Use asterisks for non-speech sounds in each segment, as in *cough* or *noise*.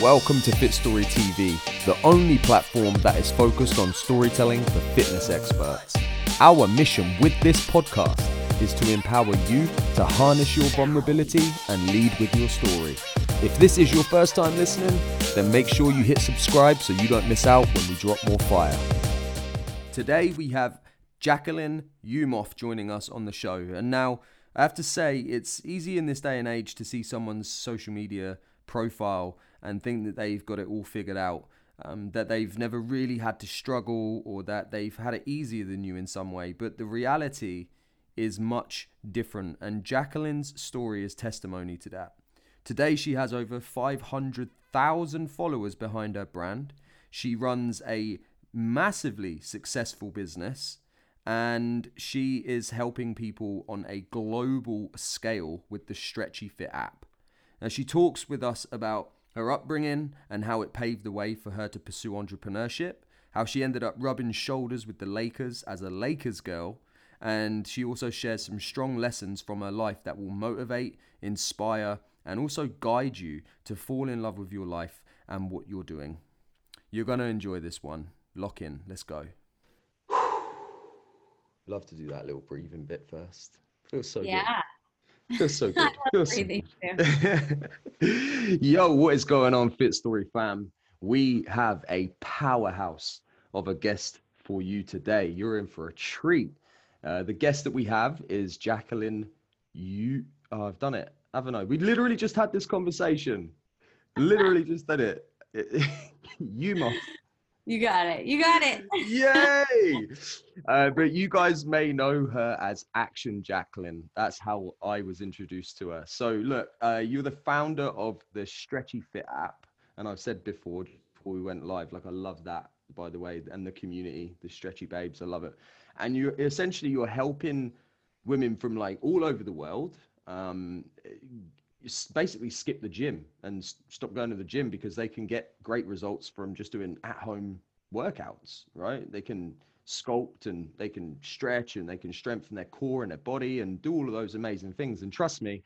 welcome to Fit Story TV, the only platform that is focused on storytelling for fitness experts. Our mission with this podcast is to empower you to harness your vulnerability and lead with your story. If this is your first time listening, then make sure you hit subscribe so you don't miss out when we drop more fire. Today we have Jacqueline Umoff joining us on the show. And now I have to say, it's easy in this day and age to see someone's social media profile and think that they've got it all figured out. Um, that they've never really had to struggle or that they've had it easier than you in some way. But the reality is much different, and Jacqueline's story is testimony to that. Today, she has over 500,000 followers behind her brand. She runs a massively successful business and she is helping people on a global scale with the Stretchy Fit app. Now, she talks with us about her upbringing and how it paved the way for her to pursue entrepreneurship, how she ended up rubbing shoulders with the Lakers as a Lakers girl, and she also shares some strong lessons from her life that will motivate, inspire, and also guide you to fall in love with your life and what you're doing. You're going to enjoy this one. Lock in. Let's go. Love to do that little breathing bit first. Feels so yeah. good. Feels so *laughs* good. Feels so. *laughs* Yo, what is going on, Fit Story fam? We have a powerhouse of a guest for you today. You're in for a treat. Uh, the guest that we have is Jacqueline. You, oh, I've done it, haven't I? We literally just had this conversation. Literally *laughs* just did it. Umoff. You got it. You got it. Yay! *laughs* Uh, but you guys may know her as Action Jacqueline. That's how I was introduced to her. So, look, uh, you're the founder of the Stretchy Fit app. And I've said before, before we went live, like, I love that, by the way, and the community, the Stretchy Babes. I love it. And you essentially, you're helping women from like all over the world um, basically skip the gym and stop going to the gym because they can get great results from just doing at home workouts, right? They can sculpt and they can stretch and they can strengthen their core and their body and do all of those amazing things. And trust me,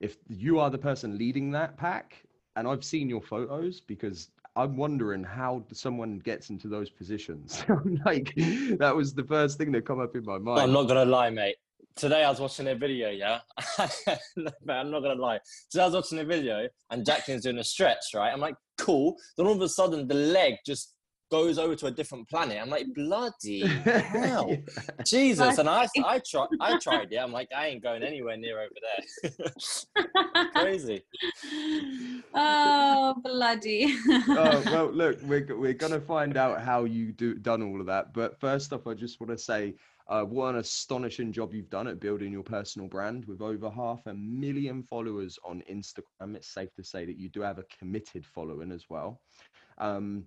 if you are the person leading that pack, and I've seen your photos because I'm wondering how someone gets into those positions. *laughs* like that was the first thing that come up in my mind. I'm not gonna lie, mate today I was watching a video, yeah. *laughs* I'm not gonna lie. Today I was watching a video and Jacqueline's doing a stretch, right? I'm like, cool. Then all of a sudden the leg just goes over to a different planet. I'm like, bloody *laughs* hell, Jesus! And I, I tried, I *laughs* tried. Yeah, I'm like, I ain't going anywhere near over there. Crazy. Oh, bloody. oh well, look, we're we're gonna find out how you do done all of that. But first off, I just want to say uh, what an astonishing job you've done at building your personal brand with over half a million followers on Instagram. It's safe to say that you do have a committed following as well. Um,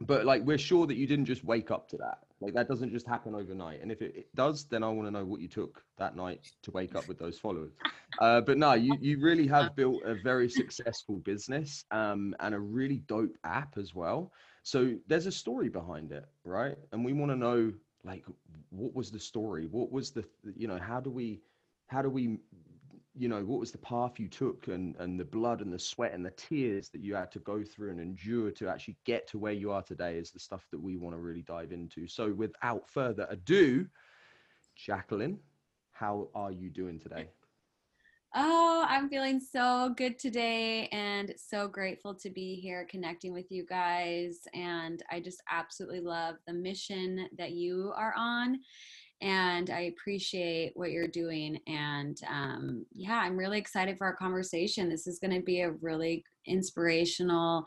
but like, we're sure that you didn't just wake up to that. Like, that doesn't just happen overnight. And if it, it does, then I want to know what you took that night to wake up with those followers. Uh, but no, you, you really have built a very successful business um, and a really dope app as well. So there's a story behind it, right? And we want to know like what was the story? What was the you know how do we how do we you know what was the path you took and and the blood and the sweat and the tears that you had to go through and endure to actually get to where you are today is the stuff that we want to really dive into. So without further ado jacqueline how are you doing today Oh, I'm feeling so good today and so grateful to be here connecting with you guys. And I just absolutely love the mission that you are on. And I appreciate what you're doing. And um, yeah, I'm really excited for our conversation. This is going to be a really inspirational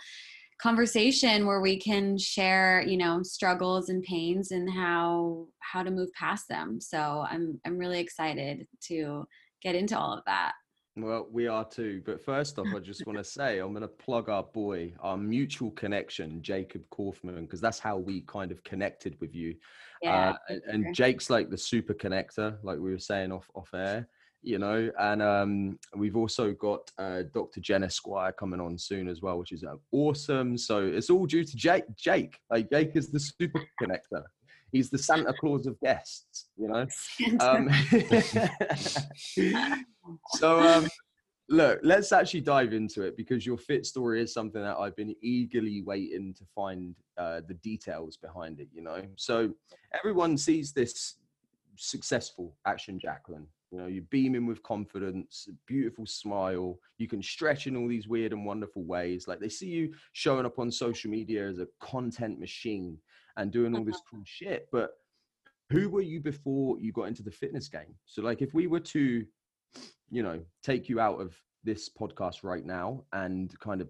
conversation where we can share you know struggles and pains and how how to move past them so i'm i'm really excited to get into all of that. Well, we are too. But first off, I *laughs* just want to say I'm going to plug our boy, our mutual connection, Jacob Kaufman, because that's how we kind of connected with you. Yeah, uh, and Jake's like the super connector, like we were saying off off air, you know. And um, we've also got uh, Dr. Jen Esquer coming on soon as well, which is uh, awesome. So it's all due to Jake. Jake, like Jake is the super connector he's the Santa Claus of guests, you know. Um, *laughs* so, um, look, let's actually dive into it because your fit story is something that I've been eagerly waiting to find uh, the details behind it. You know, so everyone sees this successful action Jacqueline. You know, you're beaming with confidence, beautiful smile. You can stretch in all these weird and wonderful ways. Like they see you showing up on social media as a content machine and doing all this Uh-huh. cool shit. But who were you before you got into the fitness game? So, like, if we were to, you know, take you out of this podcast right now and kind of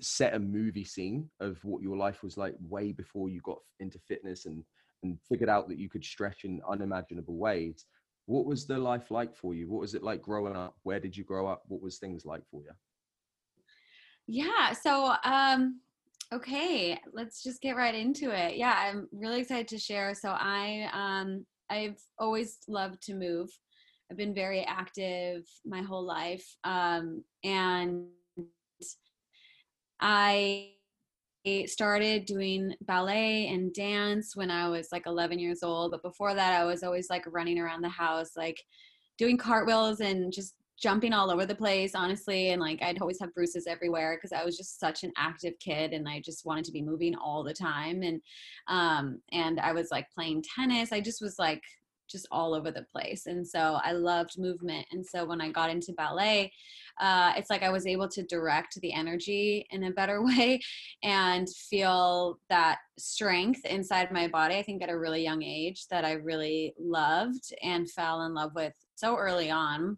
set a movie scene of what your life was like way before you got into fitness and and figured out that you could stretch in unimaginable ways what was the life like for you what was it like growing up where did you grow up what was things like for you Yeah. So, um, okay, let's just get right into it. Yeah, I'm really excited to share. So, I um, I've always loved to move. I've been very active my whole life, um, and I started doing ballet and dance when I was like 11 years old. But before that, I was always like running around the house, like doing cartwheels and just jumping all over the place, honestly. And like I'd always have bruises everywhere because I was just such an active kid and I just wanted to be moving all the time. And um, and I was like playing tennis. I just was like just all over the place. And so I loved movement. And so when I got into ballet, uh, it's like I was able to direct the energy in a better *laughs* way and feel that strength inside my body. I think at a really young age that I really loved and fell in love with so early on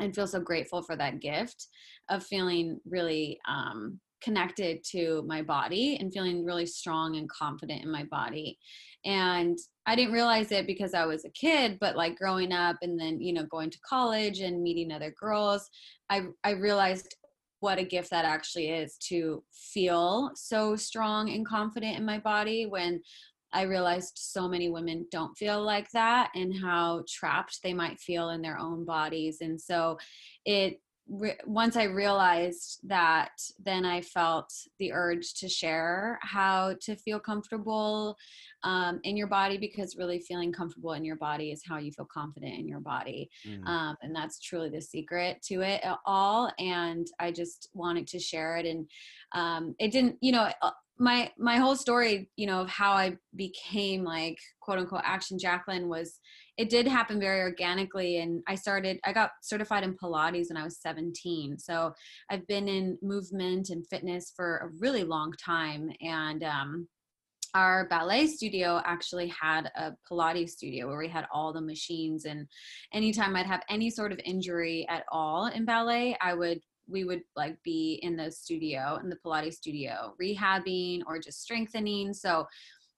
and feel so grateful for that gift of feeling really um, connected to my body and feeling really strong and confident in my body. And i didn't realize it because i was a kid but like growing up and then you know going to college and meeting other girls i i realized what a gift that actually is to feel so strong and confident in my body when I realized so many women don't feel like that and how trapped they might feel in their own bodies. And so it once I realized that, then I felt the urge to share how to feel comfortable um, in your body because really feeling comfortable in your body is how you feel confident in your body. Mm. Um, and that's truly the secret to it all. And I just wanted to share it. And um, it didn't, you know, uh, my my whole story, you know, of how I became like quote unquote action Jacqueline was it did happen very organically and I started I got certified in Pilates when I was 17. So I've been in movement and fitness for a really long time and um our ballet studio actually had a Pilates studio where we had all the machines and anytime I'd have any sort of injury at all in ballet, I would we would like be in the studio in the Pilates studio rehabbing or just strengthening. So,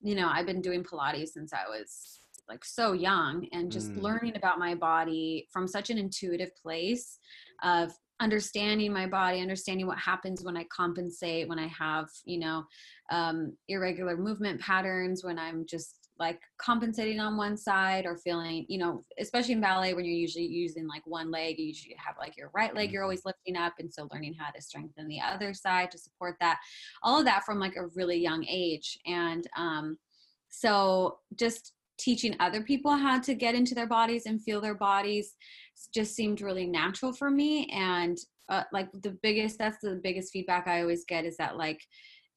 you know, I've been doing Pilates since I was like so young and just Mm. learning about my body from such an intuitive place of understanding my body understanding what happens when i compensate when i have you know um, irregular movement patterns when i'm just like compensating on one side or feeling you know especially in ballet when you're usually using like one leg you usually have like your right leg you're always lifting up and so learning how to strengthen the other side to support that. All of that from like a really young age and um, so just teaching other people how to get into their bodies and feel their bodies just seemed really natural for me and uh, like the biggest that's the biggest feedback i always get is that like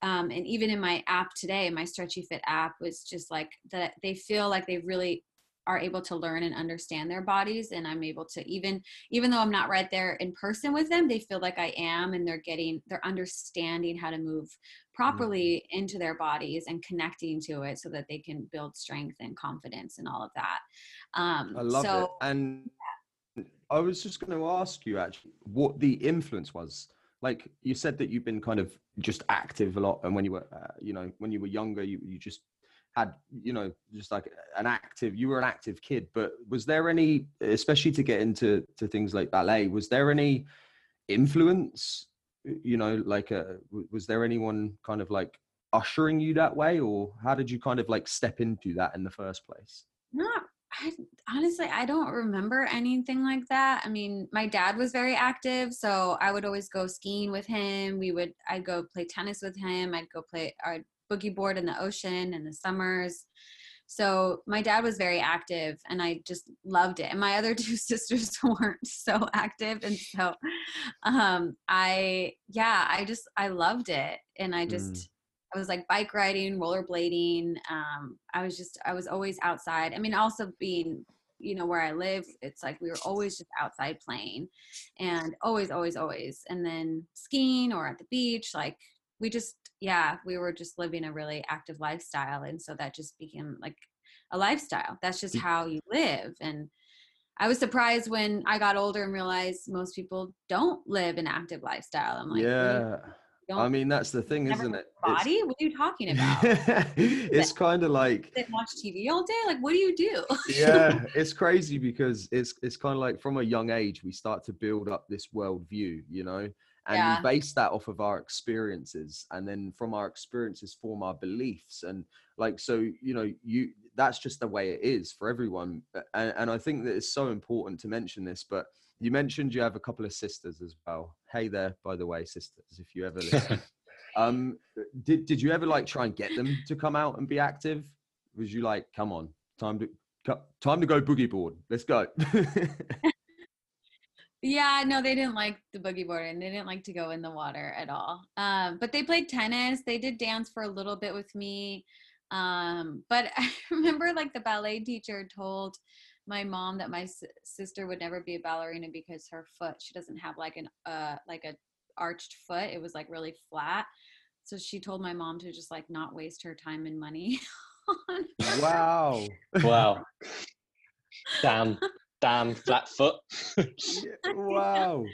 um, and even in my app today my stretchy fit app was just like that they feel like they really are able to learn and understand their bodies and i'm able to even even though i'm not right there in person with them they feel like i am and they're getting they're understanding how to move properly into their bodies and connecting to it so that they can build strength and confidence and all of that. Um i love so it. And i was just going to ask you actually what the influence was like you said that you've been kind of just active a lot and when you were uh, you know when you were younger you, you just had you know just like an active you were an active kid but was there any especially to get into to things like ballet was there any influence you know like a, was there anyone kind of like ushering you that way or how did you kind of like step into that in the first place? Not I honestly I don't remember anything like that. I mean, my dad was very active, so I would always go skiing with him. We would I'd go play tennis with him. I'd go play our boogie board in the ocean in the summers. so my dad was very active and i just loved it and my other *laughs* two sisters *laughs* weren't so active and so um i yeah i just i loved it and i just mm. I was like bike riding rollerblading um i was just i was always outside. I mean also being you know where i live it's like we were always just outside playing and always always always. And then skiing or at the beach like we just yeah we were just living a really active lifestyle. And so that just became like a lifestyle. That's just how you live. And i was surprised when i got older and realized most people don't live an active lifestyle. I'm like yeah I mean, that's the thing, isn't it? Body? It's, what are you talking *laughs* about? it's kind of like they watch TV all day. Like, what do you do? yeah, *laughs* it's crazy because it's it's kind of like from a young age we start to build up this worldview, you know, and yeah. we base that off of our experiences, and then from our experiences form our beliefs, and like so, you know, you that's just the way it is for everyone, and, and I think that it's so important to mention this, but you mentioned you have a couple of sisters as well. Hey there, by the way, sisters, if you ever *laughs* listen. um, did did you ever like try and get them to come out and be active? Was you like, come on, time to time to go boogie board. Let's go. *laughs* yeah, no, they didn't like the boogie board and they didn't like to go in the water at all. Um, but they played tennis. They did dance for a little bit with me. Um, but *laughs* I remember like the ballet teacher told my mom that my s- sister would never be a ballerina because her foot she doesn't have like an uh like a arched foot. It was like really flat. So she told my mom to just like not waste her time and money *laughs* wow. Wow. *laughs* Damn damn flat foot. *laughs* Wow.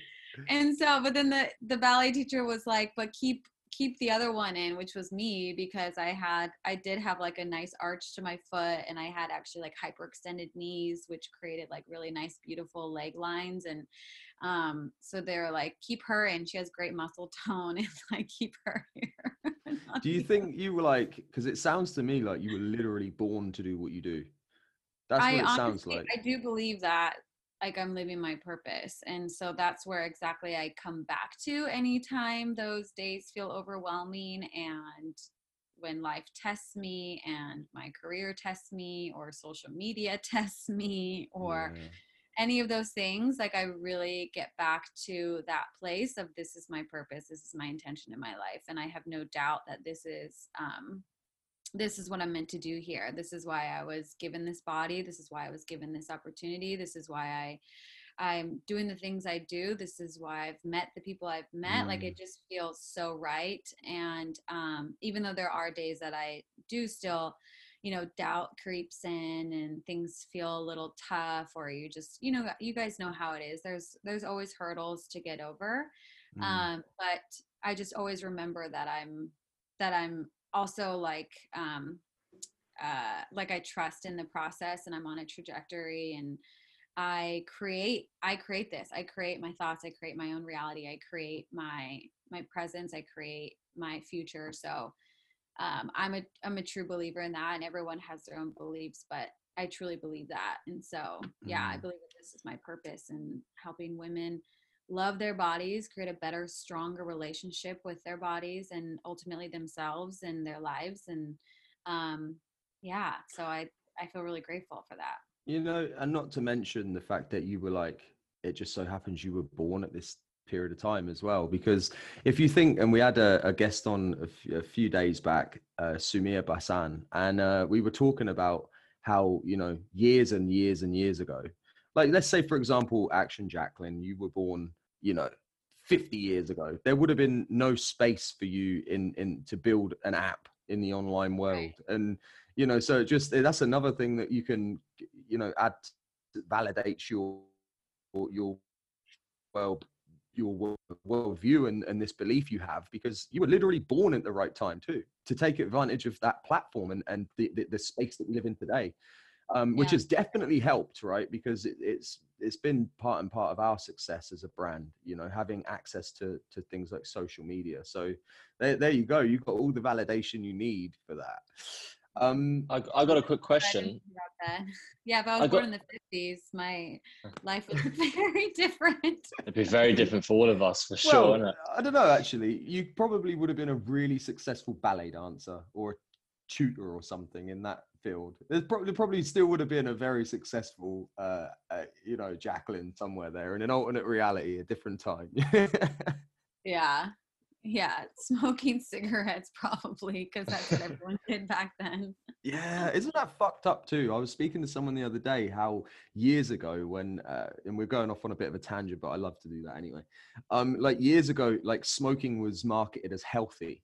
And so but then the the ballet teacher was like but keep keep the other one in, which was me because I had I did have like a nice arch to my foot and I had actually like hyperextended knees, which created like really nice, beautiful leg lines. And um, so they're like, keep her in. She has great muscle tone *laughs* and like keep her here. *laughs* do you think you were like because it sounds to me like you were literally born to do what you do? That's what I it honestly, sounds like. I do believe that like I'm living my purpose. And so that's where exactly I come back to anytime those days feel overwhelming and when life tests me and my career tests me or social media *laughs* tests me or yeah. any of those things like i really get back to that place of this is my purpose this is my intention in my life and i have no doubt that this is um, this is what I'm meant to do here. This is why I was given this body. This is why I was given this opportunity. This is why I I'm doing the things I do. This is why I've met the people I've met. Mm. Like it mm. just feels so right. And um, even though there are days that I do still, you know, doubt creeps in and things feel a little tough, or you just, you know, you guys know how it is. There's there's always hurdles to get over. Mm. Um, but I just always remember that I'm that I'm also like um uh like i trust in the process and i'm on a trajectory and i create i create this. I create my thoughts i create my own reality i create my my presence i create my future. So um i'm a i'm a true believer in that and everyone has their own beliefs but i truly believe that. And so yeah i mm. believe that this is my purpose in helping women love their bodies, create a better, stronger relationship with their bodies and ultimately themselves and their lives. And um, yeah, so I, I feel really grateful for that. You know, and not to mention the fact that you were like, it just so happens you were born at this period of time as well. Because if you think, and we had a, a guest on a, f- a few days back, uh, Basan, and uh, we were talking about how, you know, years and years and years ago, like let's say for example action jacqueline you were born you know 50 years ago there would have been no space for you in in to build an app in the online world right. and you know so just eh, that's another thing that you can you know add validates your your well your world view and, and this belief you have because you were literally born at the right time too to take advantage of that platform and, and the, the, the space that we live in today um, which yeah. has definitely helped, right? Because it, it's it's been part and part of our success as a brand, you know, having access to to things like social media. So there, there you go. You've got all the validation you need for that. Um, I, I got a quick question. *laughs* Yeah, if I was I got, born in the fifties, my life was *laughs* very different. It'd be very different for all of us, for well, sure. I don't know. Actually, you probably would have been a really successful ballet dancer or a tutor or something in that field. There's probably probably still would have been a very successful, uh, uh, you know, Jacqueline somewhere there in an alternate reality, a different time. *laughs* Yeah. Yeah. Smoking *laughs* cigarettes, probably, because that's what everyone *laughs* did back then. Yeah, isn't that fucked up too? I was speaking to someone the other day how years ago when uh, and we're going off on a bit of a tangent, but I love to do that anyway. Um, like years ago, like smoking was marketed as healthy.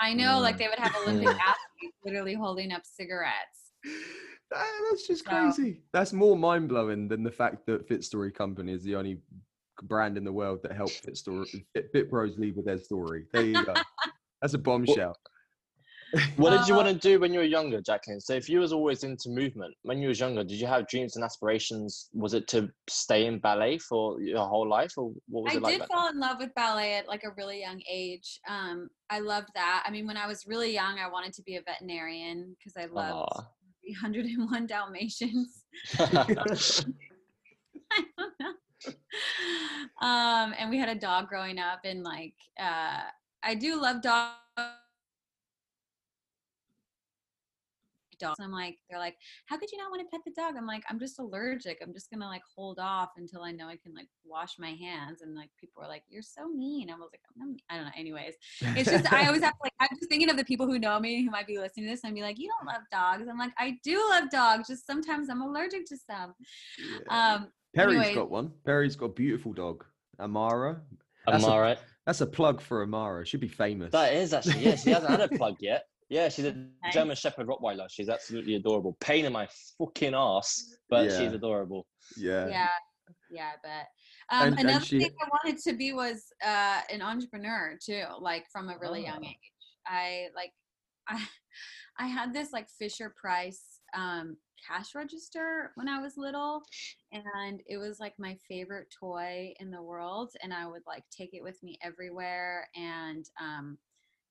I know, like Mm. they would have Olympic athletes literally holding up cigarettes. *laughs* That's just So- crazy. That's more mind blowing than the fact that Fit Story Company is the only brand in the world that helped Fit Story Fit, Fit Pros lead with their story. There you go. *laughs* That's a bombshell. *laughs* What did you Uh, want to do when you were younger, Jacqueline? So if you was always into movement when you was younger, did you have dreams and aspirations? Was it to stay in ballet for your whole life, or what was I it like? I did back fall in love with ballet at like a really young age. Um, I loved that. I mean, when I was really young, I wanted to be a veterinarian because I loved Aw. 301 Dalmatians. *laughs* *laughs* I don't know. um, and we had a dog growing up, and like, uh, I do love dogs. Dogs. I'm like, they're like, how could you not want to pet the dog? I'm like, I'm just allergic. I'm just gonna like hold off until I know I can like wash my hands. And like, people are like, you're so mean. I was like, I'm not mean. I don't know. Anyways, it's just I always *laughs* have to like I'm just thinking of the people who know me who might be listening to this and be like, you don't love dogs. I'm like, I do love dogs. Just sometimes I'm allergic to some. Yeah. Um, Perry's anyway. got one. Perry's got a beautiful dog. Amara. Am That's a- I right? That's a plug for Amara. She'd be famous. That is actually yes. She hasn't had a plug yet. Yeah, she's a Nice. German Shepherd Rottweiler. She's absolutely adorable. Pain in my fucking ass, but Yeah. she's adorable. yeah. yeah, yeah, but um, And- and another she- thing I wanted to be was uh, an entrepreneur too, like from a really young Ah. age. I like, *laughs* I, I had this like Fisher Price um, cash register when I was little, and it was like my favorite toy in the world, and I would like take it with me everywhere, and um,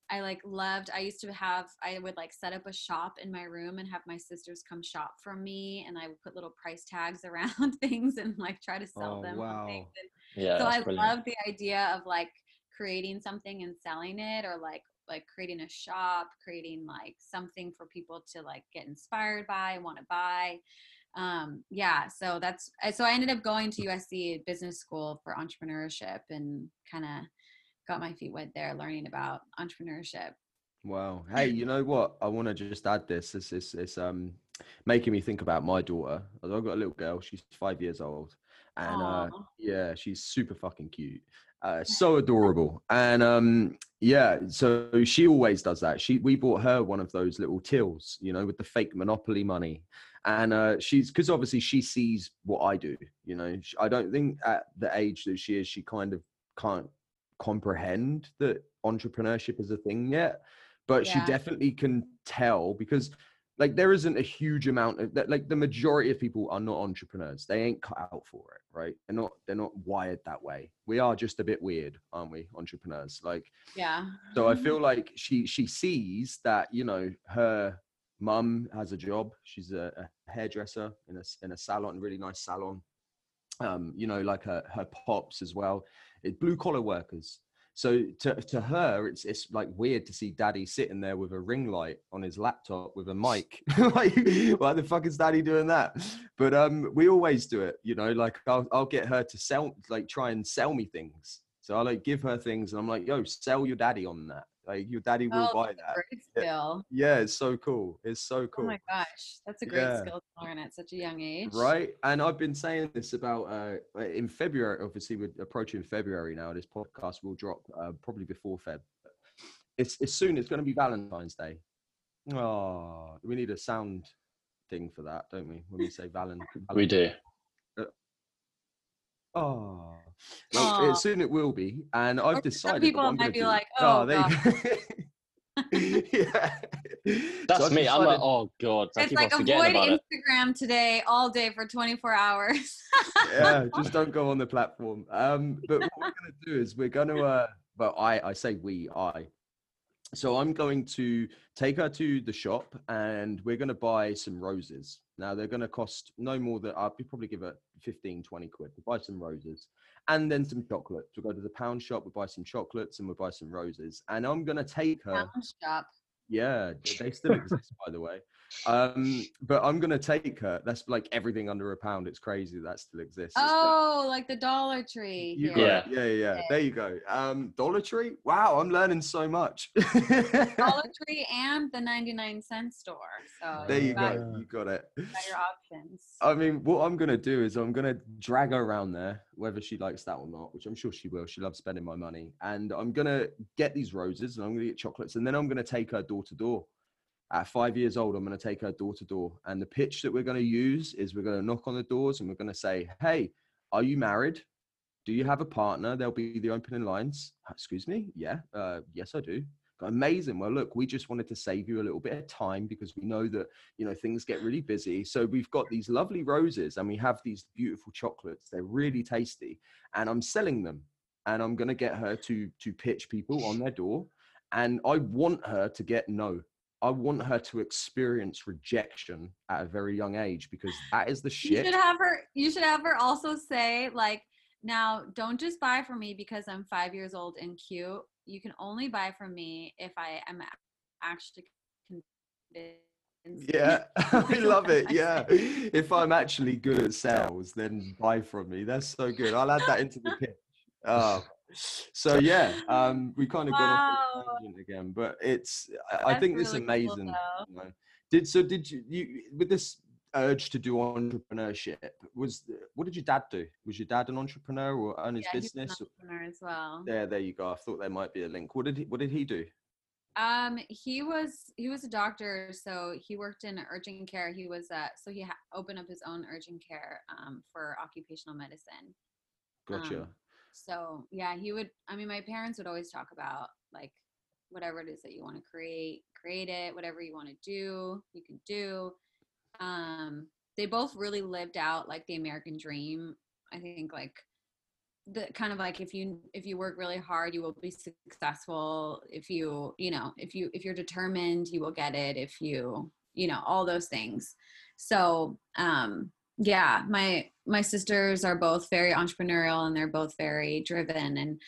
I like loved I used to have I would like set up a shop in my room and have my sisters come shop from me and I would put little price tags around *laughs* things and like try to sell Oh, them on things. wow. And Yeah, so I brilliant. love the idea of like creating something and selling it or like like creating a shop, creating like something for people to like get inspired by, want to buy. Um yeah, so that's so I ended up going to USC business school for entrepreneurship and kind of got my feet wet there learning about entrepreneurship. Wow. Hey, you know what? I want to just add this. This is it's um making me think about my daughter. I've got a little girl. She's five years old, and uh, yeah, she's super fucking cute. Uh, *laughs* so adorable. And um, yeah, so she always does that. She we bought her one of those little tills, you know, with the fake Monopoly money. And uh, she's because obviously she sees what I do. You know, I don't think at the age that she is, she kind of can't comprehend that entrepreneurship is a thing yet. But she definitely can tell because like there isn't a huge amount of that like the majority of people are not entrepreneurs. They ain't cut out for it right? They're not they're not wired that way. We are just a bit weird aren't we entrepreneurs? Like Yeah. so i feel like she she sees that you know her mum has a job. She's a, a hairdresser in a in a salon a really nice salon. Um you know like her her pops as well blue collar workers. So to, to her it's it's like weird to see daddy sitting there with a ring light on his laptop with a mic. *laughs* Like why the fuck is daddy doing that? But um we always do it you know like I'll, I'll get her to sell like try and sell me things. So i like give her things and i'm like yo sell your daddy on that like your daddy will Oh, buy that great Yeah. skill. yeah it's so cool it's so cool. Oh my gosh, that's a great Yeah. skill to learn at such a young age. right and i've been saying this about uh in february obviously we're approaching february now this podcast will drop uh, probably before feb it's it's soon it's going to be valentine's day oh we need a sound thing for that don't we when we say valen We do. Oh well, Aw. it, soon it will be and i've Or some decided people I'm might be do- like, "Oh, there you go. *laughs* yeah That's So I've me. I'm like, oh god, I It's like avoid about it. Instagram today all day for 24 hours. yeah, just *laughs* don't go on the platform. Um, but what we're gonna do is we're gonna uh but I I say we, I. So I'm going to take her to the shop and we're gonna buy some roses. Now they're gonna cost no more than I'll probably give her 15, 20 quid to buy some roses and then some chocolates. We'll go to the pound shop, we'll buy some chocolates and we'll buy some roses. And I'm gonna take her Pound shop. yeah, they still *laughs* exist, by the way. Um, but I'm gonna take her. That's like everything under a pound. It's crazy that still exists. It's like- Oh, like the Dollar Tree. You here. got it. Yeah, yeah, yeah. There you go. Um, Dollar Tree. Wow, I'm learning so much. Dollar *laughs* Tree and the 99 cent store. So there you got, go. You got it. got your options. I mean, what I'm gonna do is I'm gonna drag her around there, whether she likes that or not, which I'm sure she will. She loves spending my money, and I'm gonna get these roses, and I'm gonna get chocolates, and then I'm gonna take her door to door. At five years old, I'm gonna take her door to door, and the pitch that we're gonna use is we're gonna knock on the doors, and we're gonna say, "Hey, are you married? Do you have a partner?" There'll be the opening lines. Excuse me. Yeah. Uh, yes, I do. Amazing. Well, look, we just wanted to save you a little bit of time because we know that you know things get really busy so we've got these lovely roses and we have these beautiful chocolates they're really tasty and i'm selling them and i'm going to get her to to pitch people on their door and i want her to get no i want her to experience rejection at a very young age because that is the shit. You should have her. You should have her also say like, "Now, don't just buy from me because I'm five years old and cute. You can only buy from me if I am actually convinced." yeah *laughs* *laughs* i love it yeah *laughs* if i'm actually good at sales then buy from me that's so good i'll add that into the pitch oh so yeah um we kind of gone off the tangent again but it's i, I think this is really cool, amazing you know. did so did you, you with this urge to do entrepreneurship was what did your dad do was your dad an entrepreneur or own his Yeah, business entrepreneur as well. there there you go i thought there might be a link what did he what did he do Um, he was he was a doctor, so he worked in urgent care. He was uh, so he ha- opened up his own urgent care um, for occupational medicine. gotcha Um, So yeah, he would. I mean, my parents would always talk about like whatever it is that you want to create, create it. Whatever you want to do, you can do. Um, they both really lived out like the American dream. I think like the kind of like if you if you work really hard you will be successful if you you know if you if you're determined you will get it if you you know all those things so um yeah my my sisters are both very entrepreneurial and they're both very driven and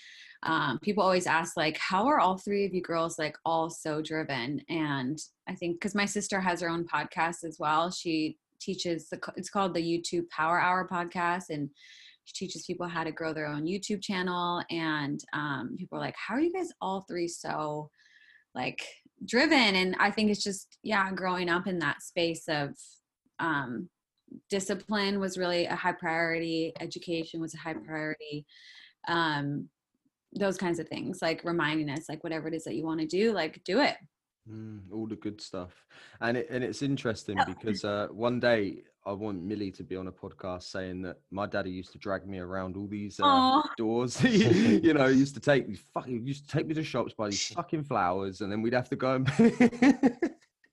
um, people always ask like how are all three of you girls like all so driven? And i think because my sister has her own podcast as well she teaches the it's called the youtube power hour podcast and she teaches people how to grow their own youtube channel and um, people are like how are you guys all three so like driven? And i think it's just yeah growing up in that space of um, discipline was really a high priority education was a high priority um, those kinds of things like reminding us like whatever it is that you want to do like do it Mm, all the good stuff, and it, and it's interesting Yeah. because uh, one day I want Millie to be on a podcast saying that my daddy used to drag me around all these uh, *laughs* doors. *laughs* you know, he used to take me fucking used to take me to shops by these *laughs* fucking flowers, and then we'd have to go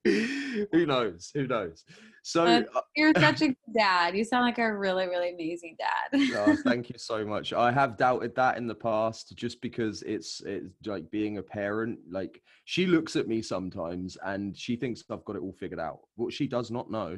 and. *laughs* Who knows? Who knows? So, Uh, uh, you're *laughs* such a good dad you sound like a really really amazing dad oh, *laughs* thank you so much. I have doubted that in the past, just because it's it's like being a parent. Like she looks at me sometimes and she thinks I've got it all figured out. What she does not know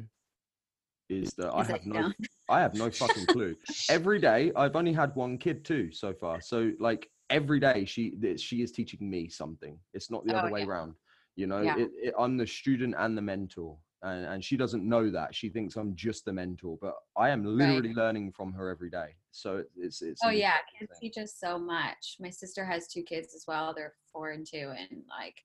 is that I have no. I have no fucking clue. every day I've only had one kid too so far. So like every day she she is teaching me something. It's not the Oh, other way yeah. around. You know, Yeah. it, it, I'm the student and the mentor. And, and she doesn't know that. She thinks I'm just the mentor, but I am literally learning from her every day. So it's it's. Oh yeah, kids thing. teach us so much. My sister has two kids as well. They're four and two, and like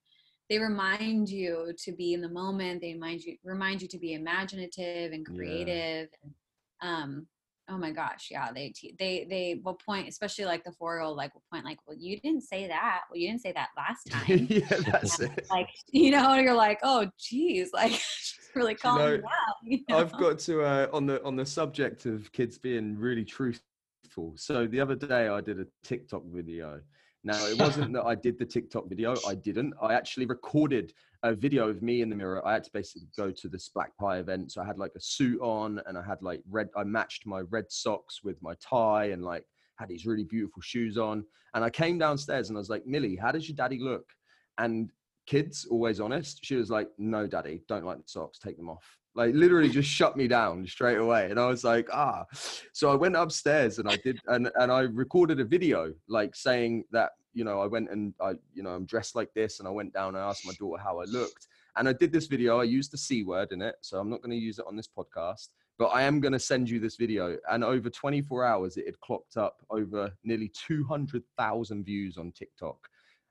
they remind you to be in the moment. They remind you remind you to be imaginative and Yeah. creative. And, um, oh my gosh, yeah, they they they will point, especially like the four year old, like will point like, well, you didn't say that. Well, you didn't say that last *laughs* time. yeah, that's it. like *laughs* you know, you're like, oh, geez, *laughs* like she's really calling know, you out. you know? I've got to uh, on the on the subject of kids being really truthful. So the other day I did a TikTok video. Now it wasn't that I did the TikTok video. I didn't. I actually recorded a video of me in the mirror. I had to basically go to this Black Pie event. So I had like a suit on and I had like red. I matched my red socks with my tie and like had these really beautiful shoes on. And I came downstairs and I was like, Millie, how does your daddy look? And kids always honest she was like no daddy don't like the socks take them off like literally just *laughs* shut me down straight away and i was like ah so i went upstairs and i did and and i recorded a video like saying that you know i went and i you know i'm dressed like this and i went down and asked my daughter how i looked And I did this video. I used the c word in it, so I'm not going to use it on this podcast. But I am going to send you this video. And over 24 hours, it had clocked up over nearly 200,000 views on TikTok.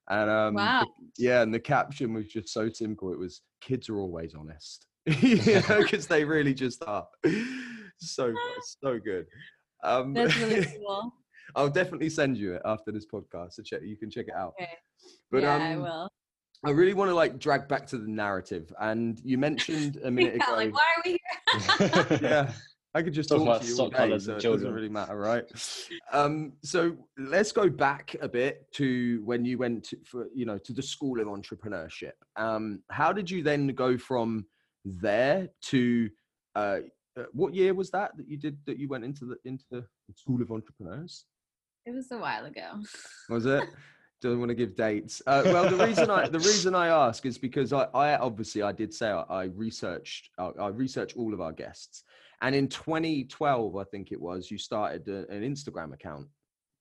And um, Wow. yeah, and the caption was just so simple. It was "Kids are always honest," *laughs* you know, because they really just are. *laughs* So *laughs* so good. Um, That's really cool. I'll definitely send you it after this podcast, so check you can check it out. Okay. But yeah, um, I will. I really want to like drag back to the narrative, and you mentioned a *laughs* minute Yeah, ago. like, why are we here? *laughs* yeah, I could just Talk talk, about to you all stock day, colours so and it doesn't children. really matter, right? Um, so let's go back a bit to when you went to, for you know to the school of entrepreneurship. Um, how did you then go from there to uh, uh, what year was that that you did that you went into the into the school of entrepreneurs? It was a while ago. Was it? Don't want to give dates. Uh, well, the reason I the reason I ask is because I, I obviously I did say I, I researched I, I researched all of our guests, and in 2012 I think it was you started a, an Instagram account,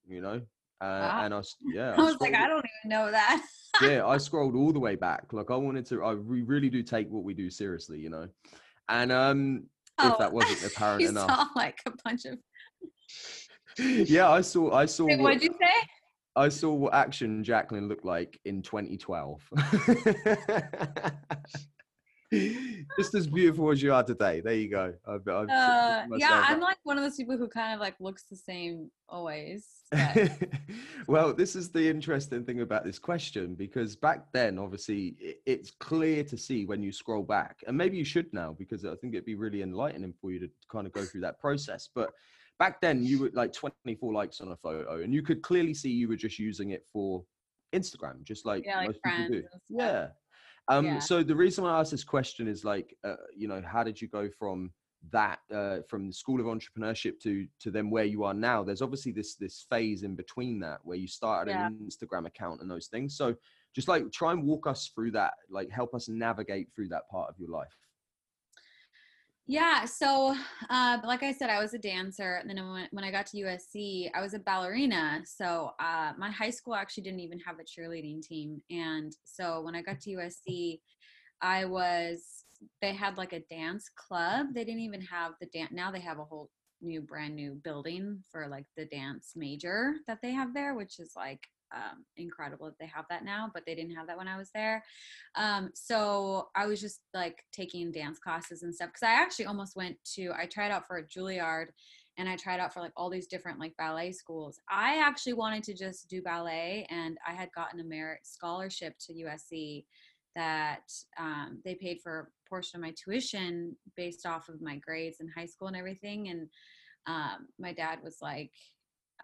you know, uh, Wow. and I yeah *laughs* I was like, I don't even know that. *laughs* yeah I scrolled all the way back. Like I wanted to I we really do take what we do seriously, you know, and um if that wasn't *laughs* apparent Oh, you enough, saw like a bunch of. yeah I saw I saw Wait, what- what'd you say? I saw what action Jacqueline looked like in 2012. *laughs* Just as beautiful as you are today. There you go. I've, I've Uh, yeah, I'm up. like one of those people who kind of like looks the same always. *laughs* well, this is the interesting thing about this question because back then, obviously, it's clear to see when you scroll back, and maybe you should now because I think it'd be really enlightening for you to kind of go through that process. But back then, you were like 24 likes on a photo, and you could clearly see you were just using it for Instagram, just like yeah, like most people friends do. Yeah. Um, Yeah. So the reason I asked this question is like, uh, you know, how did you go from that, uh, from the school of entrepreneurship to to then where you are now? There's obviously this this phase in between that where you started Yeah. an Instagram account and those things. So just like try and walk us through that, like help us navigate through that part of your life. Yeah, so uh, like I said, I was a dancer, and then when, when I got to USC, I was a ballerina. So uh, my high school actually didn't even have a cheerleading team, and so when I got to USC, I was they had like a dance club. They didn't even have the dance. Now they have a whole new, brand new building for like the dance major that they have there, which is like um, incredible that they have that now. But they didn't have that when I was there. Um, so I was just like taking dance classes and stuff because I actually almost went to I tried out for a Juilliard and I tried out for like all these different like ballet schools. I actually wanted to just do ballet and I had gotten a merit scholarship to USC that um, they paid for a portion of my tuition based off of my grades in high school and everything. And um, my dad was like,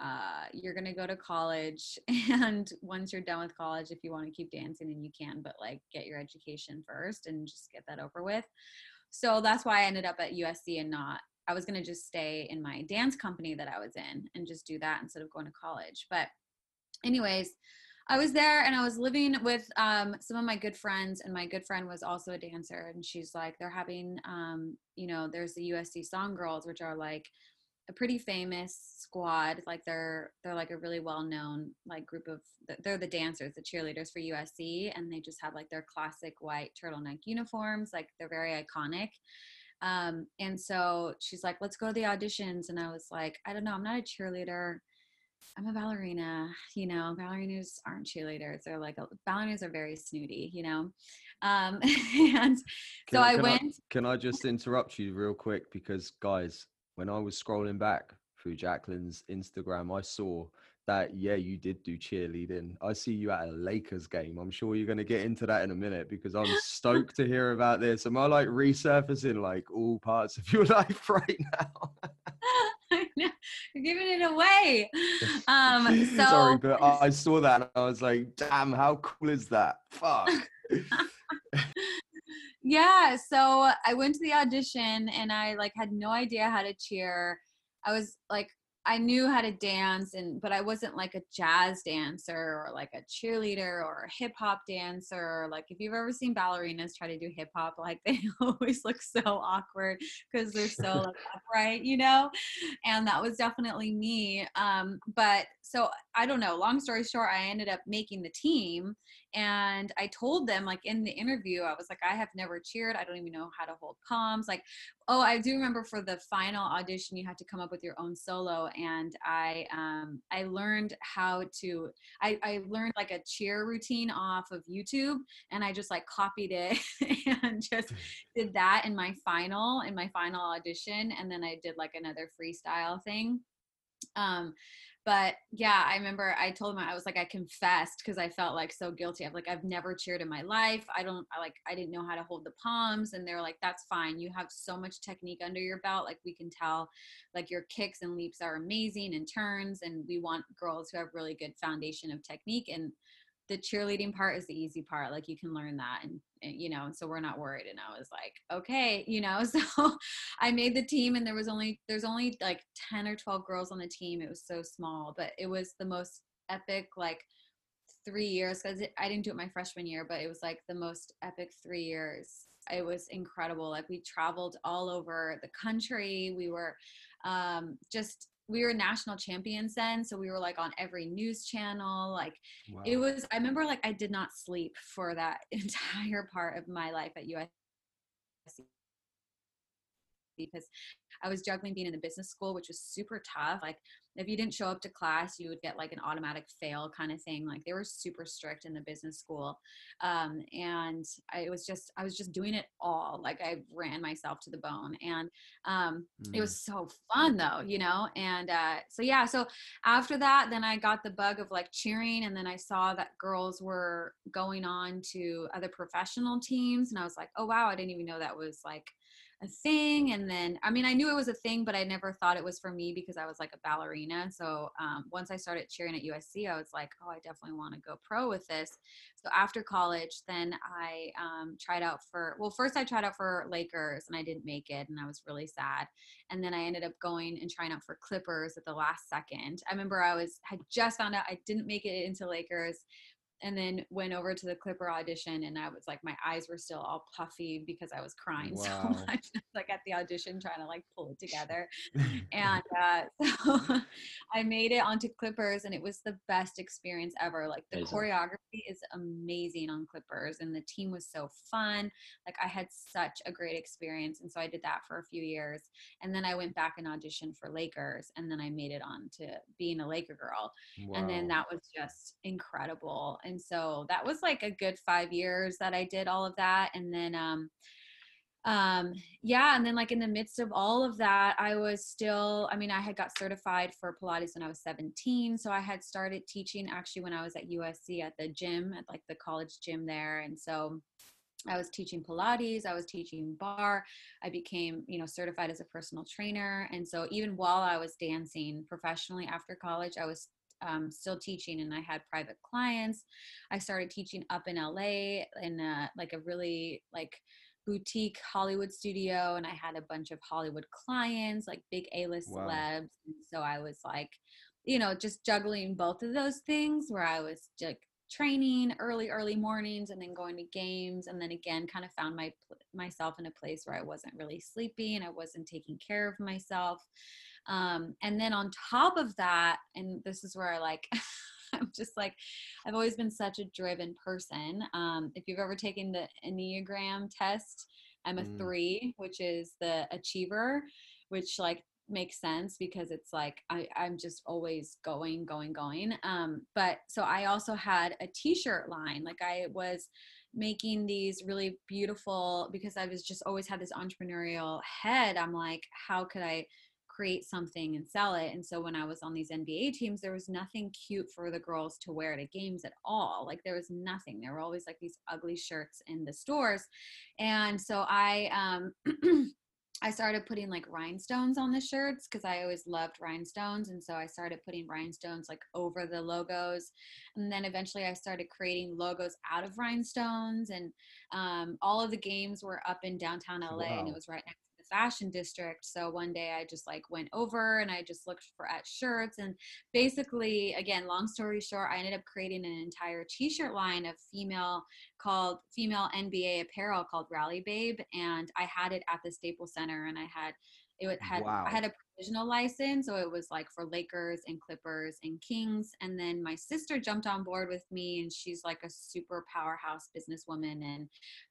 uh, you're going to go to college *laughs* and once you're done with college if you want to keep dancing and you can but like get your education first and just get that over with so that's why i ended up at usc and not i was going to just stay in my dance company that i was in and just do that instead of going to college but anyways i was there and i was living with um, some of my good friends and my good friend was also a dancer and she's like they're having um, you know there's the usc song girls which are like a pretty famous squad like they're they're like a really well known like group of they're the dancers the cheerleaders for USC and they just have like their classic white turtleneck uniforms like they're very iconic. Um and so she's like let's go to the auditions. And I was like I don't know I'm not a cheerleader I'm a ballerina you know ballerinas aren't cheerleaders they're like ballerinas are very snooty you know um *laughs* and so Can- I can went Can I just *laughs* interrupt you real quick because guys, when I was scrolling back through Jacqueline's Instagram, I saw that yeah, you did do cheerleading. I see you at a Lakers game. I'm sure you're going to get into that in a minute because I'm stoked to hear about this. Am I like resurfacing like all parts of your *laughs* life right now? You're giving it away. Um, *laughs* so Sorry, but I, I saw that and I was like, damn, how cool is that? Fuck. *laughs* yeah, so I went to the audition and I like had no idea how to cheer. I was like I knew how to dance and but I wasn't like a jazz dancer or like a cheerleader or a hip hop dancer. Like if you've ever seen ballerinas try to do hip hop, *laughs* like they always look so awkward because they're so *laughs* like upright, you know? And that was definitely me. Um, but so I don't know, long story short, I ended up making the team and I told them like in the interview, I was like, I have never cheered. I don't even know how to hold palms. Like, oh, I do remember for the final audition, you had to come up with your own solo, and I um, I learned how to. I, I learned like a cheer routine off of YouTube, and I just like copied it *laughs* and just did that in my final in my final audition, and then I did like another freestyle thing. Um, but yeah i remember i told him i was like i confessed because i felt like so guilty. I'm like i've never cheered in my life. I don't I like i didn't know how to hold the palms and they're like that's fine. You have so much technique under your belt. Like we can tell like your kicks and leaps are amazing and turns and we want girls who have really good foundation of technique. And the cheerleading part is the easy part like you can learn that and, and, you know so we're not worried and i was like okay you know *laughs* so i made the team and there was only there's only like 10 or 12 girls on the team it was so small but it was the most epic like three years because i didn't do it my freshman year but it was like the most epic three years. It was incredible like we traveled all over the country we were um, just we were national champions then so we were like on every news channel like wow. it was i remember like i did not sleep for that *laughs* entire part of my life at usc because I was juggling being in the business school, which was super tough. Like if you didn't show up to class, you would get like an automatic fail kind of thing. Like they were super strict in the business school. Um, and I was just, I was just doing it all. Like I ran myself to the bone and um, mm. it was so fun though, you know? And uh, so, yeah, so after that, then I got the bug of like cheering. And then I saw that girls were going on to other professional teams. And I was like, oh, wow, I didn't even know that was like, a thing and then i mean i knew it was a thing but i never thought it was for me because i was like a ballerina so um, once i started cheering at usc i was like oh i definitely want to go pro with this. So after college then i um, tried out for well first i tried out for lakers and i didn't make it and i was really sad and then i ended up going and trying out for clippers at the last second. I remember i was had just found out i didn't make it into lakers and then went over to the Clipper audition, and I was like, my eyes were still all puffy because I was crying *laughs* wow. so much, *laughs* like at the audition, trying to like pull it *laughs* together. and uh, so I made it onto Clippers, and it was the best experience ever. Like the amazing. choreography is amazing on Clippers, and the team was so fun. Like I had such a great experience, and so I did that for a few years, and then I went back and auditioned for Lakers, and then I made it on to being a Laker girl, wow. and then that was just incredible and so that was like a good five years that i did all of that and then um um yeah and then like in the midst of all of that i was still i mean i had got certified for pilates when i was 17 so i had started teaching actually when i was at usc at the gym at like the college gym there and so I was teaching Pilates, I was teaching barre, I became, you know, certified as a personal trainer. And so even while I was dancing professionally after college, I was um, still teaching and I had private clients. I started teaching up in LA in a, like a really like boutique Hollywood studio and I had a bunch of Hollywood clients, like big A-list wow. celebs. And so I was like, you know, just juggling both of those things where I was like training early early mornings and then going to games and then again kind of found my myself in a place where I wasn't really sleeping and I wasn't taking care of myself um, and then on top of that, and this is where I like, *laughs* I'm just like, I've always been such a driven person. Um, if you've ever taken the Enneagram test, I'm a mm. three, which is the achiever, which like makes sense because it's like I, I'm just always going, going, going. Um, but so I also had a t-shirt line. Like I was making these really beautiful because I was just always had this entrepreneurial head. I'm like, how could I create something and sell it. And so when I was on these NBA teams, there was nothing cute for the girls to wear to games at all. Like there was nothing. There were always like these ugly shirts in the stores. And so I um *clears throat* I started putting like rhinestones on the shirts because I always loved rhinestones. And so I started putting rhinestones like over the logos. And then eventually I started creating logos out of rhinestones. And um, all of the games were up in downtown LA wow. and it was right next fashion district. So one day I just like went over and I just looked for at shirts and basically again, long story short, I ended up creating an entire t-shirt line of female called female NBA apparel called Rally Babe and I had it at the Staples Center and I had it had wow. I had a provisional license. So it was like for Lakers and Clippers and Kings. And then my sister jumped on board with me, and she's like a super powerhouse businesswoman. And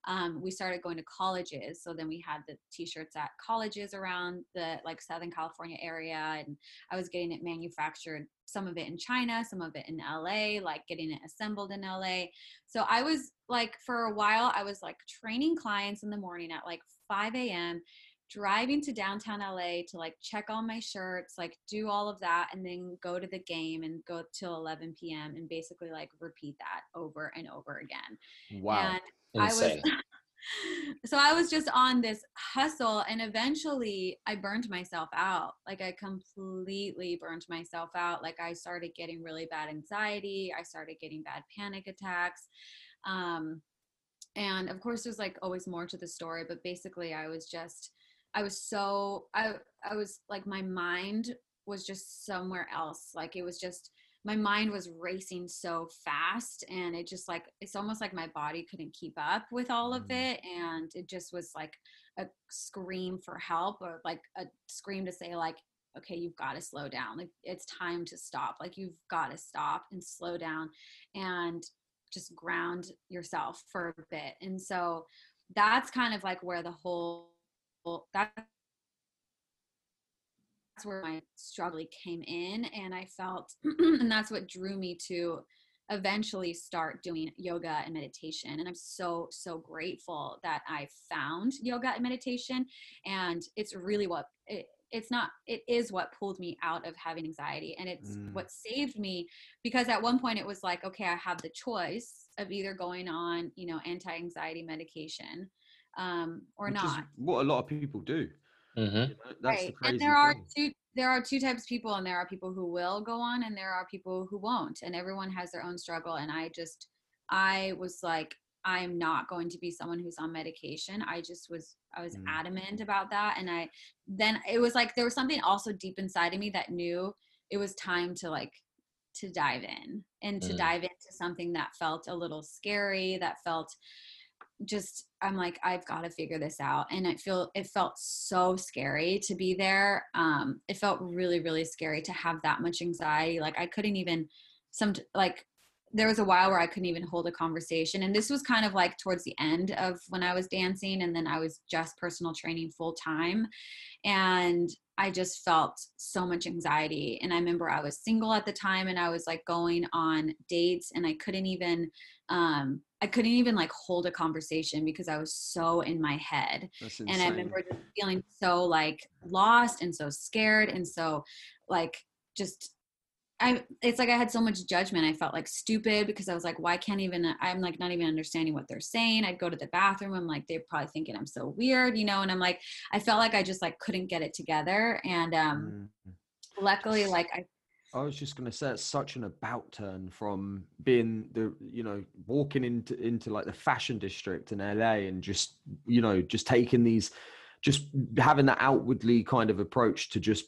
um, we started going to colleges. So then we had the t-shirts at colleges around the like Southern California area, and I was getting it manufactured. Some of it in China, some of it in LA, like getting it assembled in LA. So I was like, for a while, I was like training clients in the morning at like 5 a.m driving to downtown LA to like check on my shirts, like do all of that, and then go to the game and go till 11 p.m. and basically like repeat that over and over again. Wow. And Insane. I was. *laughs* so I was just on this hustle and eventually I burned myself out. Like I completely burned myself out. Like I started getting really bad anxiety. I started getting bad panic attacks. Um, and of course there's like always more to the story, but basically I was just I was so I I was like my mind was just somewhere else. Like it was just my mind was racing so fast and it just like it's almost like my body couldn't keep up with all of mm. it and it just was like a scream for help or like a scream to say like okay you've got to slow down like it's time to stop like you've got to stop and slow down and just ground yourself for a bit and so that's kind of like where the whole that's where my struggle came in and i felt *clears throat* and that's what drew me to eventually start doing yoga and meditation and i'm so so grateful that i found yoga and meditation and it's really what it, it's not it is what pulled me out of having anxiety and it's mm. what saved me because at one point it was like okay i have the choice of either going on you know anti-anxiety medication um, or Which not. what a lot of people do. Mm-hmm. You know, right. The and there are thing. two there are two types of people and there are people who will go on and there are people who won't and everyone has their own struggle and i just i was like i'm not going to be someone who's on medication i just was i was mm. adamant about that and i then it was like there was something also deep inside of me that knew it was time to like to dive in and to mm. dive into something that felt a little scary that felt just i'm like i've got to figure this out and i feel it felt so scary to be there um it felt really really scary to have that much anxiety like i couldn't even some like there was a while where i couldn't even hold a conversation and this was kind of like towards the end of when i was dancing and then i was just personal training full time and I just felt so much anxiety. And I remember I was single at the time and I was like going on dates and I couldn't even um I couldn't even like hold a conversation because I was so in my head. And I remember just feeling so like lost and so scared and so like just I it's like I had so much judgment. I felt like stupid because I was like, why can't even I'm like not even understanding what they're saying. I'd go to the bathroom. I'm like, they're probably thinking I'm so weird, you know, and I'm like, I felt like I just like couldn't get it together. And um mm. luckily like I I was just going to say it's such an about turn from being the you know walking into into like the fashion district in LA and just you know just taking these just having that outwardly kind of approach to just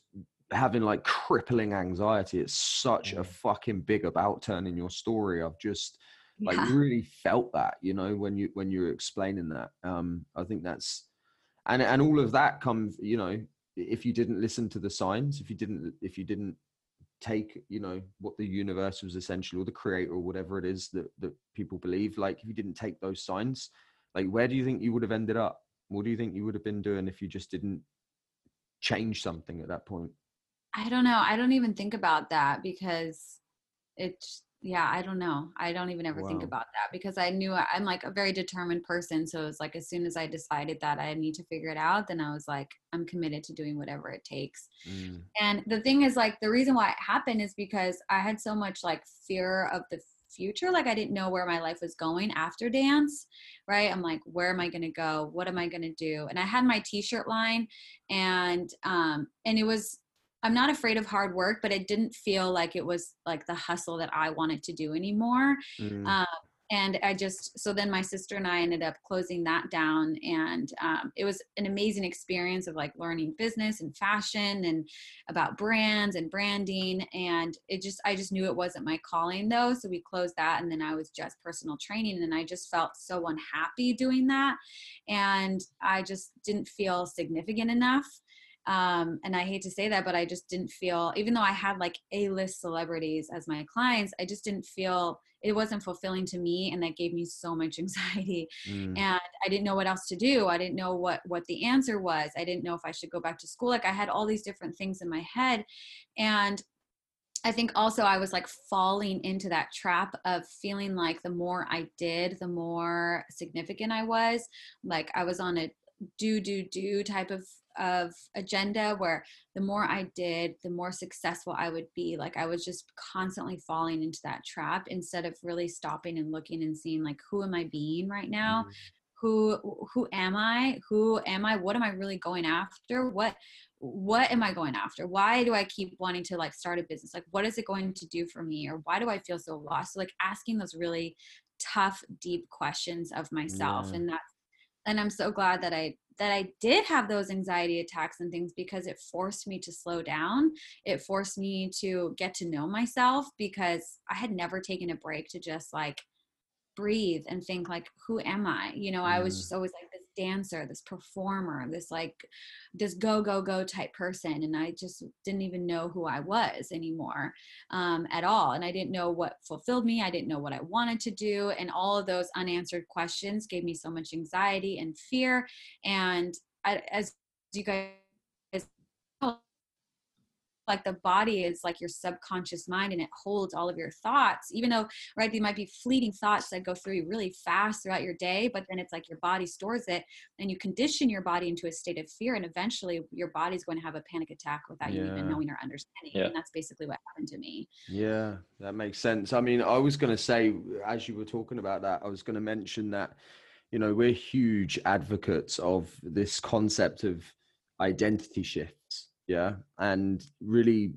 having like crippling anxiety it's such a fucking big about turn in your story. I've just like yeah. really felt that you know when you when you're explaining that um i think that's and and all of that comes you know if you didn't listen to the signs if you didn't if you didn't take you know what the universe was essential or the creator or whatever it is that that people believe like if you didn't take those signs like where do you think you would have ended up? What do you think you would have been doing if you just didn't change something at that point I don't know. I don't even think about that because it's yeah, I don't know. I don't even ever wow. think about that because I knew I'm like a very determined person. So it's like as soon as I decided that I need to figure it out, then I was like, I'm committed to doing whatever it takes. Mm. And the thing is, like, the reason why it happened is because I had so much like fear of the future. Like, I didn't know where my life was going after dance, right? I'm like, where am I going to go? What am I going to do? And I had my t shirt line and, um, and it was, I'm not afraid of hard work, but it didn't feel like it was like the hustle that I wanted to do anymore. Mm. Um, and I just, so then my sister and I ended up closing that down. And um, it was an amazing experience of like learning business and fashion and about brands and branding. And it just, I just knew it wasn't my calling though. So we closed that. And then I was just personal training. And I just felt so unhappy doing that. And I just didn't feel significant enough um, and i hate to say that but i just didn't feel even though i had like a-list celebrities as my clients i just didn't feel it wasn't fulfilling to me and that gave me so much *laughs* anxiety. Mm. and i didn't know what else to do. I didn't know what what the answer was. I didn't know if i should go back to school. Like i had all these different things in my head. And I think also I was like falling into that trap of feeling like the more I did, the more significant I was. Like I was on a do do do type of of agenda where the more I did, the more successful I would be. Like I was just constantly falling into that trap instead of really stopping and looking and seeing like who am I being right now? Mm. Who who am I? Who am I? What am I really going after? What what am I going after? Why do I keep wanting to like start a business? Like, what is it going to do for me? Or why do I feel so lost? So, like, asking those really tough, deep questions of myself. Yeah. And that, and I'm so glad that I, that I did have those anxiety attacks and things because it forced me to slow down. It forced me to get to know myself because I had never taken a break to just like breathe and think like who am i you know i was mm. just always like this dancer this performer this like this go go go type person and i just didn't even know who i was anymore um, at all and i didn't know what fulfilled me i didn't know what i wanted to do and all of those unanswered questions gave me so much anxiety and fear and I, as you guys like the body is like your subconscious mind and it holds all of your thoughts even though right they might be fleeting thoughts that go through you really fast throughout your day but then it's like your body stores it and you condition your body into a state of fear and eventually your body's going to have a panic attack without yeah. you even knowing or understanding yeah. and that's basically what happened to me yeah that makes sense i mean i was going to say as you were talking about that i was going to mention that you know we're huge advocates of this concept of identity shifts yeah and really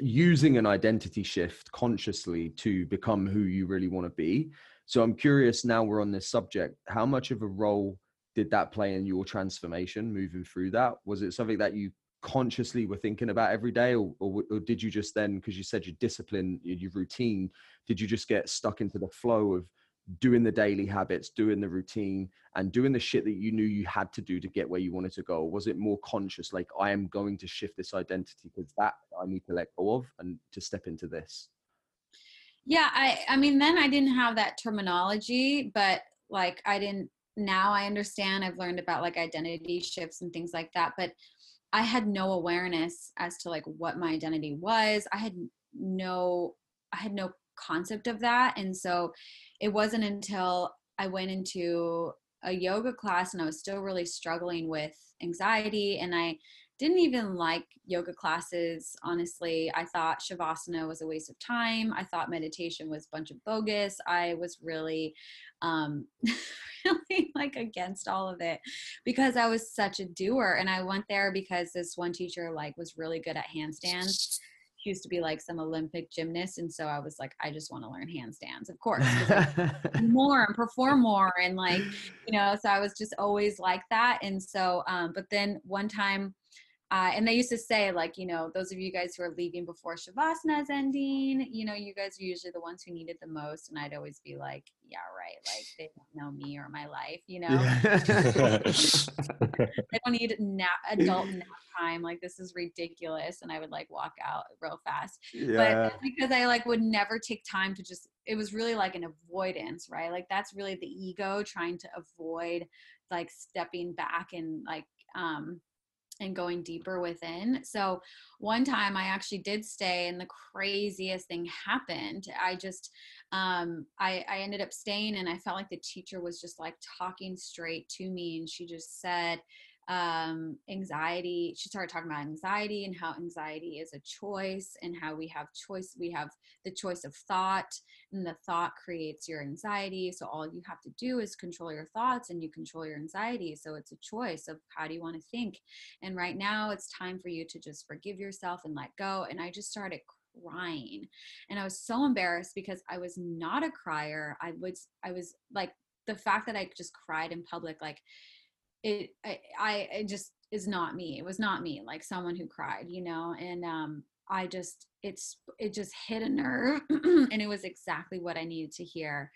using an identity shift consciously to become who you really want to be. So i'm curious now we're on this subject how much of a role did that play in your transformation moving through that? Was it something that you consciously were thinking about every day or, or, or did you just then because you said your discipline your routine did you just get stuck into the flow of doing the daily habits, doing the routine, and doing the shit that you knew you had to do to get where you wanted to go? Was it more conscious, like I am going to shift this identity because that I need to let go of and to step into this? Yeah, I I mean then I didn't have that terminology, but like I didn't now I understand. I've learned about like identity shifts and things like that, but I had no awareness as to like what my identity was. I had no I had no concept of that. And so it wasn't until I went into a yoga class and I was still really struggling with anxiety and I didn't even like yoga classes honestly. I thought shavasana was a waste of time. I thought meditation was a bunch of bogus. I was really um *laughs* really like against all of it because i was such a doer and i went there because this one teacher like was really good at handstands used to be like some Olympic gymnast. And so I was like, I just want to learn handstands, of course. *laughs* more and perform more. And like, you know, so I was just always like that. And so, um, but then one time uh, and they used to say, like, you know, those of you guys who are leaving before Shavasana is ending, you know, you guys are usually the ones who need it the most. And I'd always be like, yeah, right. Like, they don't know me or my life, you know? Yeah. *laughs* they don't need nap, adult nap time. Like, this is ridiculous. And I would like walk out real fast. Yeah. But because I like would never take time to just, it was really like an avoidance, right? Like, that's really the ego trying to avoid like stepping back and like, um, and going deeper within. So one time I actually did stay and the craziest thing happened. I just um I I ended up staying and I felt like the teacher was just like talking straight to me and she just said um, anxiety. She started talking about anxiety and how anxiety is a choice and how we have choice. We have the choice of thought, and the thought creates your anxiety. So all you have to do is control your thoughts and you control your anxiety. So it's a choice of how do you want to think. And right now, it's time for you to just forgive yourself and let go. And I just started crying and i was so embarrassed because i was not a crier i was i was like the fact that i just cried in public like it I, I it just is not me it was not me like someone who cried you know and um i just it's it just hit a nerve *clears throat* and it was exactly what i needed to hear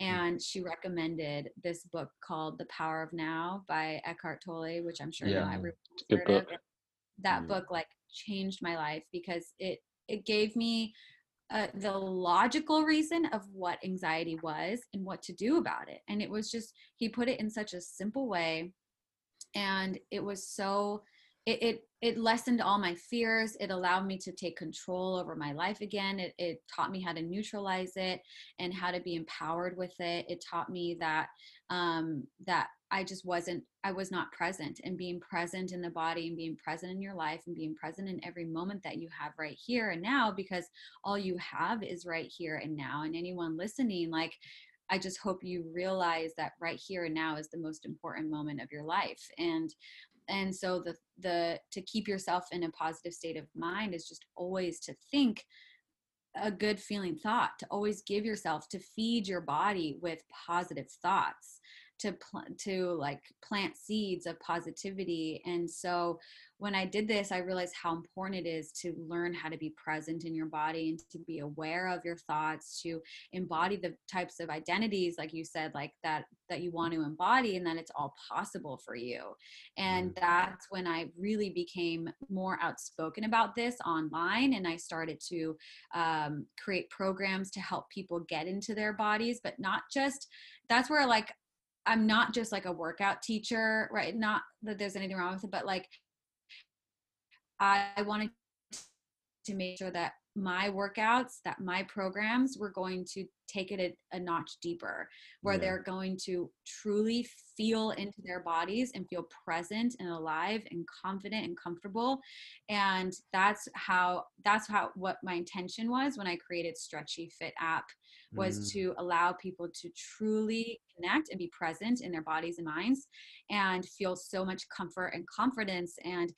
mm. and she recommended this book called the power of now by eckhart tolle which i'm sure yeah. you know everyone's heard of that Mm. book like changed my life because it it gave me uh, the logical reason of what anxiety was and what to do about it and it was just he put it in such a simple way and it was so it, it it lessened all my fears. It allowed me to take control over my life again. It, it taught me how to neutralize it and how to be empowered with it. It taught me that um that i just wasn't i was not present and being present in the body and being present in your life and being present in every moment that you have right here and now because all you have is right here and now. And anyone listening like I just hope you realize that right here and now is the most important moment of your life. And and so the the to keep yourself in a positive state of mind is just always to think a good feeling thought to always give yourself to feed your body with positive thoughts to pl- to like plant seeds of positivity and so when i did this i realized how important it is to learn how to be present in your body and to be aware of your thoughts to embody the types of identities like you said like that that you want to embody and that it's all possible for you. And that's when i really became more outspoken about this online and i started to um, create programs to help people get into their bodies but not just that's where like i'm not just like a workout teacher right? Not that there's anything wrong with it but like i wanted to make sure that my workouts that my programs were going to take it a, a notch deeper where Yeah. they're going to truly feel into their bodies and feel present and alive and confident and comfortable and that's how that's how what my intention was when i created stretchy fit app was Mm. to allow people to truly connect and be present in their bodies and minds and feel so much comfort and confidence and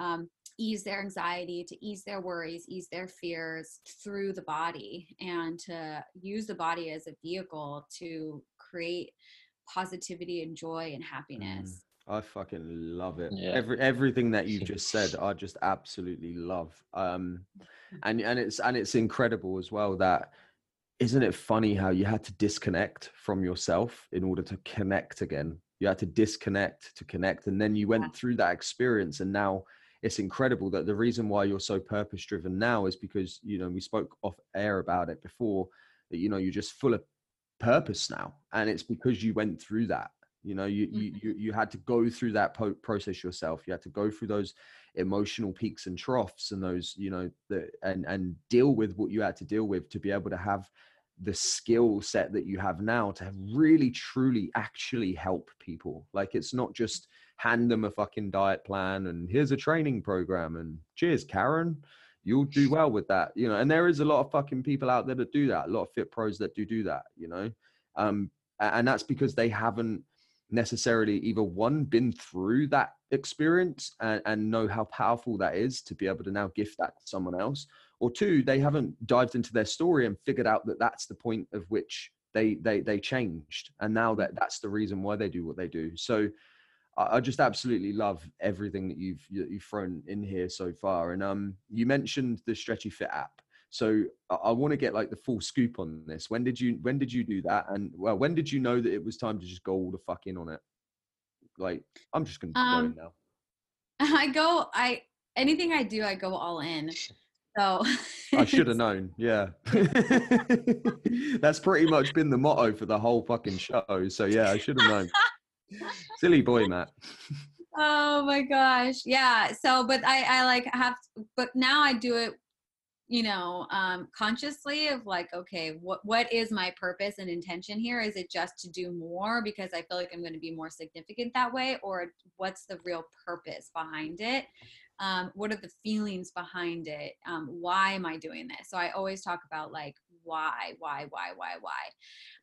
um, ease their anxiety, to ease their worries, ease their fears through the body, and to use the body as a vehicle to create positivity and joy and happiness. I fucking love it. Yeah. Every everything that you've just said, I just absolutely love. Um, *laughs* and and it's and it's incredible as well that isn't it funny how you had to disconnect from yourself in order to connect again. You had to disconnect to connect, and then you went Yeah. through that experience, and now it's incredible that the reason why you're so purpose driven now is because you know we spoke off air about it before that you know you're just full of purpose now, and it's because you went through that. You know you you mm-hmm. you, you had to go through that po- process yourself. You had to go through those emotional peaks and troughs and those you know the and and deal with what you had to deal with to be able to have the skill set that you have now to really truly actually help people. Like it's not just hand them a fucking diet plan and here's a training program and cheers karen. You'll do well with that you know and there is a lot of fucking people out there that do that a lot of fit pros that do do that you know? Um and that's because they haven't necessarily either one been through that experience and, and know how powerful that is to be able to now gift that to someone else or two they haven't dived into their story and figured out that that's the point of which they they they changed and now that that's the reason why they do what they do. So I I just absolutely love everything that you've you- you've thrown in here so far. And um, you mentioned the Stretchy Fit app. So I, I want to get like the full scoop on this. When did you when did you do that? And well, when did you know that it was time to just go all the fuck in on it? Like I'm just gonna go in Um, now. *laughs* I go, I anything I do, I go all in. So I *laughs* should have known. Yeah, *laughs* that's pretty much been the motto for the whole fucking show. So yeah, I should have known. Silly boy, Matt. *laughs* oh my gosh. Yeah so but i i like have but now i do it you know um consciously of like okay what what is my purpose and intention here? Is it just to do more because i feel like i'm going to be more significant that way? Or what's the real purpose behind it? Um, what are the feelings behind it? Um, why am i doing this? So i always talk about like why why why why why.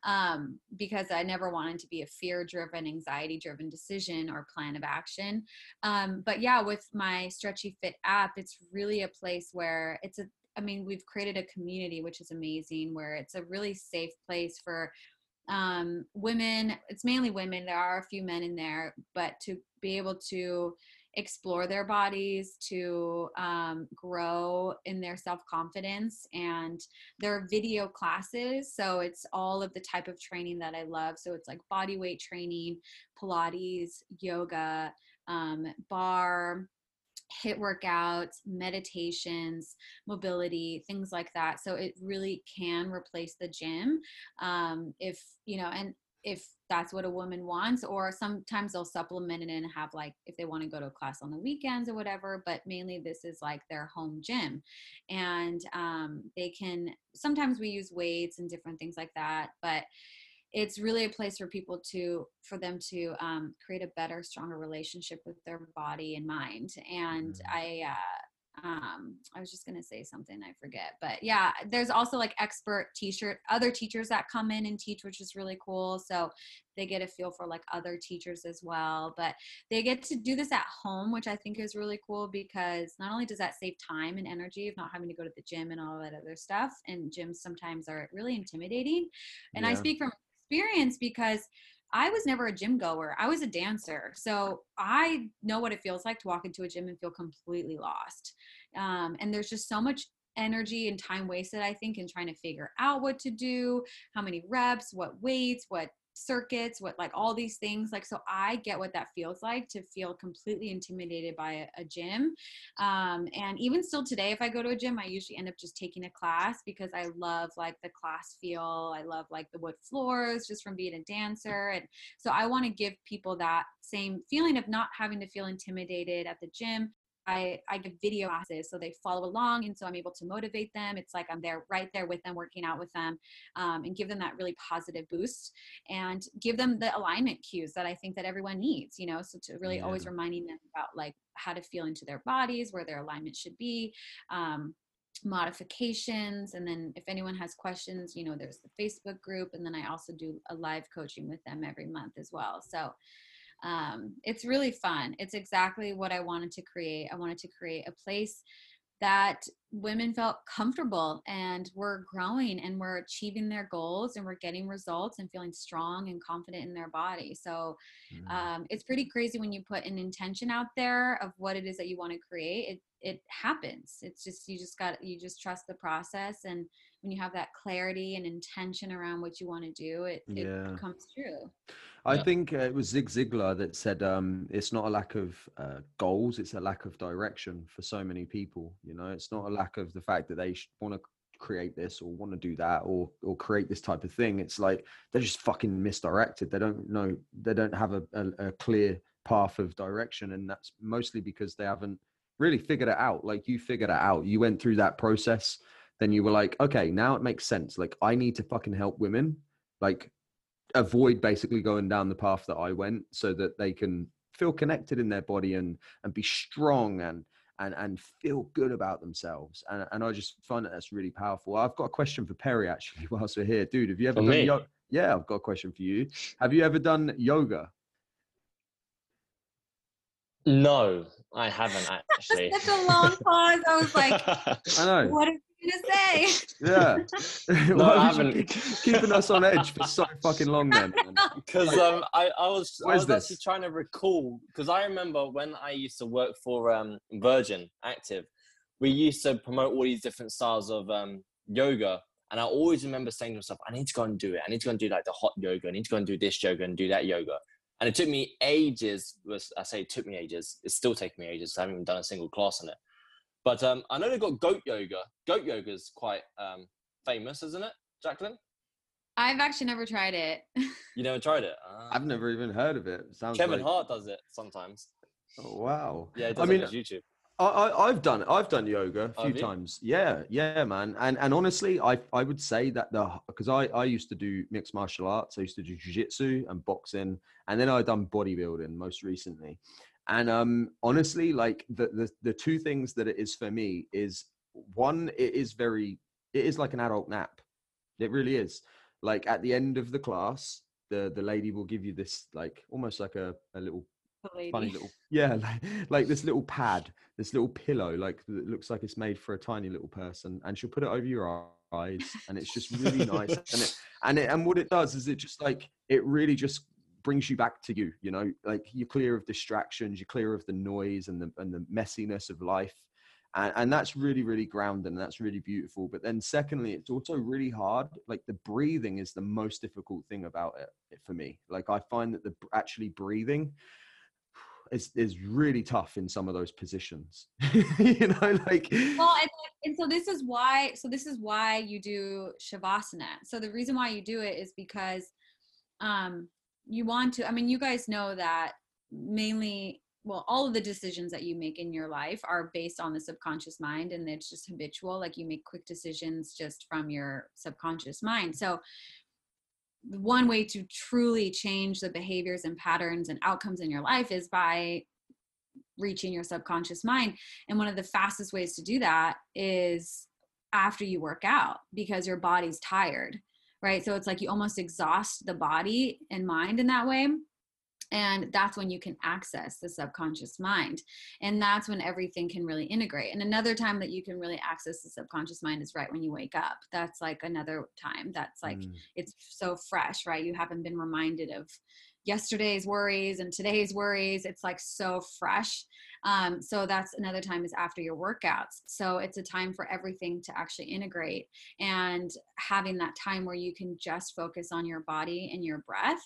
Um, because i never wanted to be a fear driven anxiety driven decision or plan of action. Um, but yeah with my stretchy fit app it's really a place where it's a i mean we've created a community which is amazing where it's a really safe place for um, women it's mainly women there are a few men in there but to be able to explore their bodies to um, grow in their self-confidence and there are video classes so it's all of the type of training that i love so it's like body weight training pilates yoga um, barre HIIT workouts, meditations, mobility, things like that. So it really can replace the gym. Um, if, you know, and if that's what a woman wants, or sometimes they'll supplement it and have like if they want to go to a class on the weekends or whatever, but mainly this is like their home gym. And um, they can sometimes we use weights and different things like that, but it's really a place for people to for them to um, create a better stronger relationship with their body and mind and mm. i uh, um, i was just going to say something i forget but yeah there's also like expert t-shirt other teachers that come in and teach which is really cool so they get a feel for like other teachers as well but they get to do this at home which i think is really cool because not only does that save time and energy of not having to go to the gym and all that other stuff and gyms sometimes are really intimidating and yeah. i speak from experience because I was never a gym goer. I was a dancer. So I know what it feels like to walk into a gym and feel completely lost. Um, and there's just so much energy and time wasted, I think, in trying to figure out what to do, how many reps, what weights, what circuits, what like all these things. Like, so I get what that feels like to feel completely intimidated by a, a gym. Um, and even still today, if I go to a gym, I usually end up just taking a class because I love like the class feel. I love like the wood floors just from being a dancer. And so I want to give people that same feeling of not having to feel intimidated at the gym I, I give video classes so they follow along and so i'm able to motivate them it's like i'm there right there with them working out with them um, and give them that really positive boost and give them the alignment cues that i think that everyone needs you know so to really yeah. always reminding them about like how to feel into their bodies where their alignment should be um, modifications and then if anyone has questions you know there's the facebook group and then i also do a live coaching with them every month as well so um, it's really fun. It's exactly what I wanted to create. I wanted to create a place that women felt comfortable and were growing and were achieving their goals and were getting results and feeling strong and confident in their body. So mm. um, it's pretty crazy when you put an intention out there of what it is that you want to create. It it happens. It's just you just got you just trust the process and when you have that clarity and intention around what you want to do, it, yeah. it comes true. I yeah. think uh, it was Zig Ziglar that said um, it's not a lack of uh, goals; it's a lack of direction for so many people. You know, it's not a lack of the fact that they want to create this or want to do that or or create this type of thing. It's like they're just fucking misdirected. They don't know. They don't have a, a, a clear path of direction, and that's mostly because they haven't really figured it out. Like you figured it out. You went through that process. Then you were like, okay, now it makes sense. Like I need to fucking help women. Like avoid basically going down the path that I went so that they can feel connected in their body and and be strong and and and feel good about themselves and and I just find that that's really powerful. I've got a question for Perry actually *laughs* whilst we're here, dude. Have you ever for done yoga? Yeah, I've got a question for you. Have you ever done yoga? No, I haven't actually. *laughs* Such a long pause. I was like, *laughs* I know. What is to say. Yeah. *laughs* *laughs* no, I haven't. keeping us on edge for so fucking long then? *laughs* Because um, I, I was, I was actually trying to recall, because I remember when I used to work for um, Virgin Active, we used to promote all these different styles of um, yoga. And I always remember saying to myself, I need to go and do it. I need to go and do like the hot yoga. I need to go and do this yoga and do that yoga. And it took me ages. Was I say it took me ages? It's still taking me ages. I haven't even done a single class on it. But um, I know they've got goat yoga. Goat yoga is quite um, famous, isn't it, Jacqueline? I've actually never tried it. *laughs* you never tried it? I've never even heard of it. Sounds Kevin like... Hart does it sometimes. Oh, wow. Yeah, I mean, YouTube. I, have done it. I've done yoga a few times. Yeah, yeah, man. And and honestly, I I would say that the because I I used to do mixed martial arts. I used to do jiu-jitsu and boxing, and then I done bodybuilding most recently. And um, honestly, like the, the the two things that it is for me is one, it is very, it is like an adult nap. It really is. Like at the end of the class, the the lady will give you this like almost like a, a little funny little yeah *laughs* like, like this little pad this little pillow like that looks like it's made for a tiny little person and she'll put it over your eyes and it's just really nice and it *laughs* and it and what it does is it just like it really just brings you back to you you know? Like you're clear of distractions you're clear of the noise and the and the messiness of life and, and that's really really grounding and that's really beautiful. But then secondly it's also really hard like the breathing is the most difficult thing about it for me. Like i find that the actually breathing is is really tough in some of those positions. *laughs* You know like well and, and so this is why so this is why you do shavasana. So the reason why you do it is because um you want to i mean you guys know that mainly well all of the decisions that you make in your life are based on the subconscious mind and it's just habitual like you make quick decisions just from your subconscious mind. So one way to truly change the behaviors and patterns and outcomes in your life is by reaching your subconscious mind. And one of the fastest ways to do that is after you work out because your body's tired right? So it's like you almost exhaust the body and mind in that way. And that's when you can access the subconscious mind. And that's when everything can really integrate. And another time that you can really access the subconscious mind is right when you wake up. That's like another time. That's like mm. it's so fresh right? You haven't been reminded of yesterday's worries and today's worries it's like so fresh um, so that's another time is after your workouts. So it's a time for everything to actually integrate and having that time where you can just focus on your body and your breath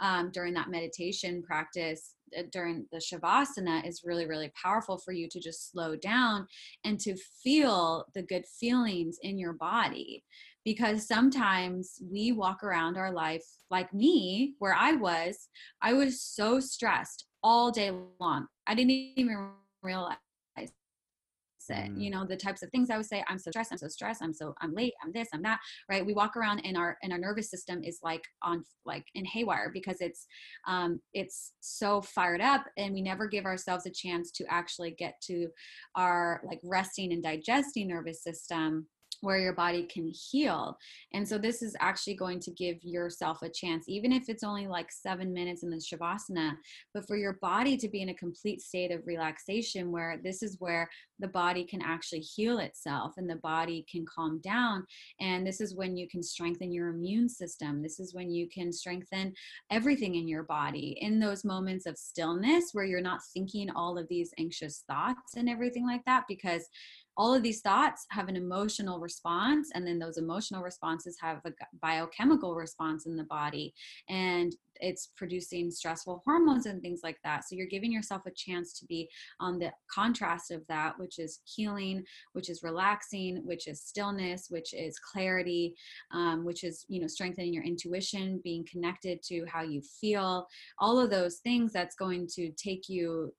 um, during that meditation practice uh, during the shavasana is really really powerful for you to just slow down and to feel the good feelings in your body because sometimes we walk around our life like me where i was i was so stressed all day long i didn't even realize it mm. you know the types of things i would say i'm so stressed i'm so stressed i'm so i'm late i'm this i'm that right we walk around and our and our nervous system is like on like in haywire because it's um it's so fired up and we never give ourselves a chance to actually get to our like resting and digesting nervous system where your body can heal. And so this is actually going to give yourself a chance, even if it's only like seven minutes in the Shavasana, but for your body to be in a complete state of relaxation where this is where the body can actually heal itself and the body can calm down. And this is when you can strengthen your immune system. This is when you can strengthen everything in your body in those moments of stillness where you're not thinking all of these anxious thoughts and everything like that because all of these thoughts have an emotional response and then those emotional responses have a biochemical response in the body and it's producing stressful hormones and things like that. So you're giving yourself a chance to be on the contrast of that which is healing which is relaxing which is stillness which is clarity um, which is you know strengthening your intuition being connected to how you feel all of those things that's going to take you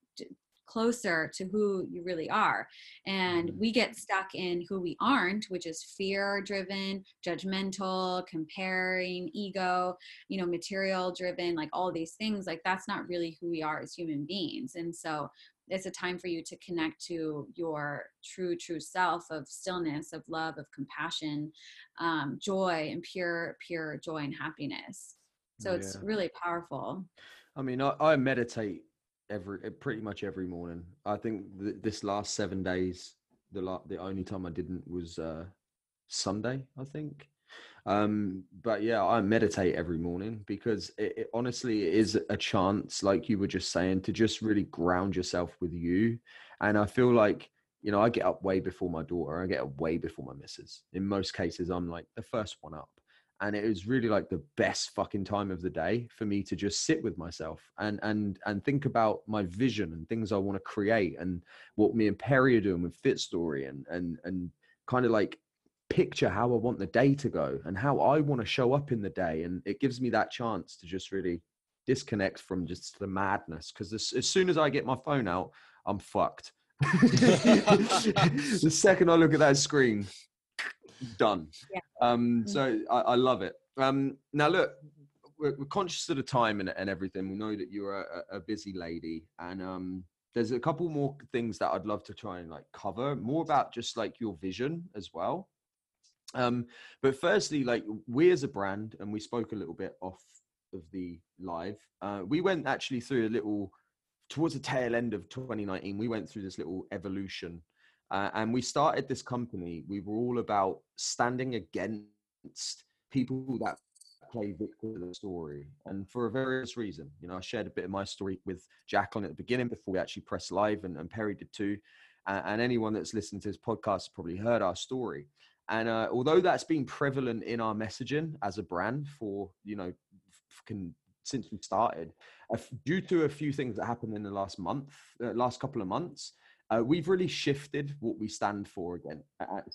closer to who you really are. And mm-hmm. we get stuck in who we aren't, which is fear driven, judgmental, comparing, ego, you know, material driven, like all these things. Like that's not really who we are as human beings. And so it's a time for you to connect to your true true self of stillness of love of compassion um, joy and pure pure joy and happiness so yeah. it's really powerful i mean I, I meditate every eh, pretty much every morning. I think th- this last seven days, the la- the only time I didn't was uh, Sunday, I think. Um, but yeah, I meditate every morning because it, it honestly it is a chance, like you were just saying, to just really ground yourself with you. And I feel like you know I get up way before my daughter. I get up way before my missus. In most cases, I'm like the first one up and it was really like the best fucking time of the day for me to just sit with myself and and and think about my vision and things I want to create and what me and Perry are doing with Fit Story and and and kind of like picture how I want the day to go and how I want to show up in the day. And it gives me that chance to just really disconnect from just the madness because as, as soon as I get my phone out I'm fucked. *laughs* *laughs* The second I look at that screen done. Yeah. Um, mm. so I, I, love it. Um, now look, we're, we're, conscious of the time and, and everything. We know that you're a, a busy lady, and um, there's a couple more things that I'd love to try and like cover. More about just like your vision as well. Um, but firstly, like we as a brand, and we spoke a little bit off of the live. Uh, we went actually through a little towards the tail end of 2019. We went through this little evolution uh, and we started this company. We were all about standing against people that play victim of the story, and for a various reason. You know, I shared a bit of my story with Jacqueline at the beginning before we actually pressed live, and, and Perry did too. Uh, and anyone that's listened to this podcast probably heard our story. And uh, although that's been prevalent in our messaging as a brand for you know fucking since we started, due to a few things that happened in the last month, uh, last couple of months, uh, we've really shifted what we stand for again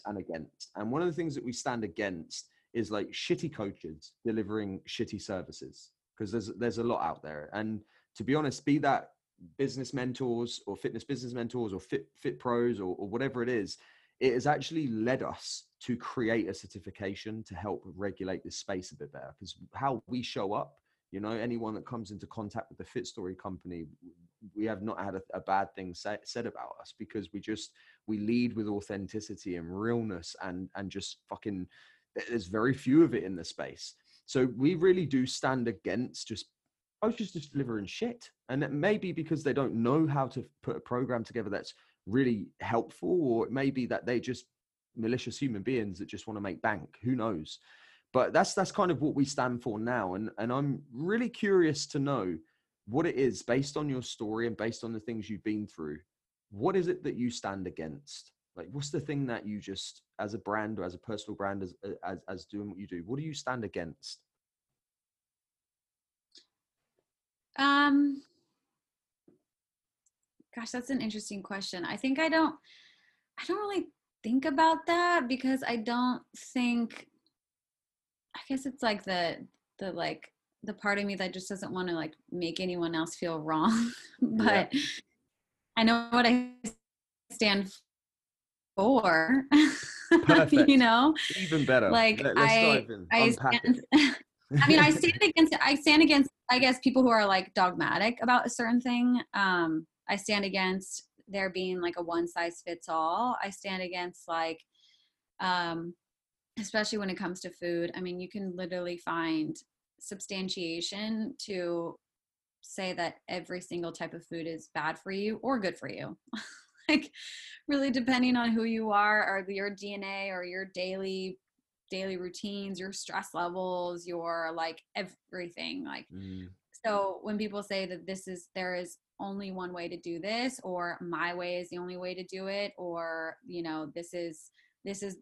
and against. And one of the things that we stand against is like shitty coaches delivering shitty services because there's there's a lot out there. And to be honest, be that business mentors or fitness business mentors or fit fit pros or, or whatever it is, it has actually led us to create a certification to help regulate this space a bit better. Because how we show up you know anyone that comes into contact with the fit story company we have not had a, a bad thing say, said about us because we just we lead with authenticity and realness and and just fucking there's very few of it in the space. So we really do stand against just coaches just delivering shit. And it may be because they don't know how to put a program together that's really helpful or it may be that they just malicious human beings that just want to make bank. Who knows? But that's that's kind of what we stand for now. And and i'm really curious to know what it is based on your story and based on the things you've been through what is it that you stand against? Like what's the thing that you just as a brand or as a personal brand as as, as doing what you do what do you stand against? Um gosh that's an interesting question. I think i don't i don't really think about that because i don't think I guess it's like the the like the part of me that just doesn't want to like make anyone else feel wrong. *laughs* but yeah. I know what I stand for. *laughs* You know, even better. Like Let, I, I stand, *laughs* I mean, I stand against. I stand against. I guess people who are like dogmatic about a certain thing. Um, I stand against there being like a one size fits all. I stand against like um especially when it comes to food. I mean, you can literally find substantiation to say that every single type of food is bad for you or good for you. *laughs* like really depending on who you are or your DNA or your daily daily routines, your stress levels, your like everything. Like mm. so when people say that this is there is only one way to do this or my way is the only way to do it or you know this is this is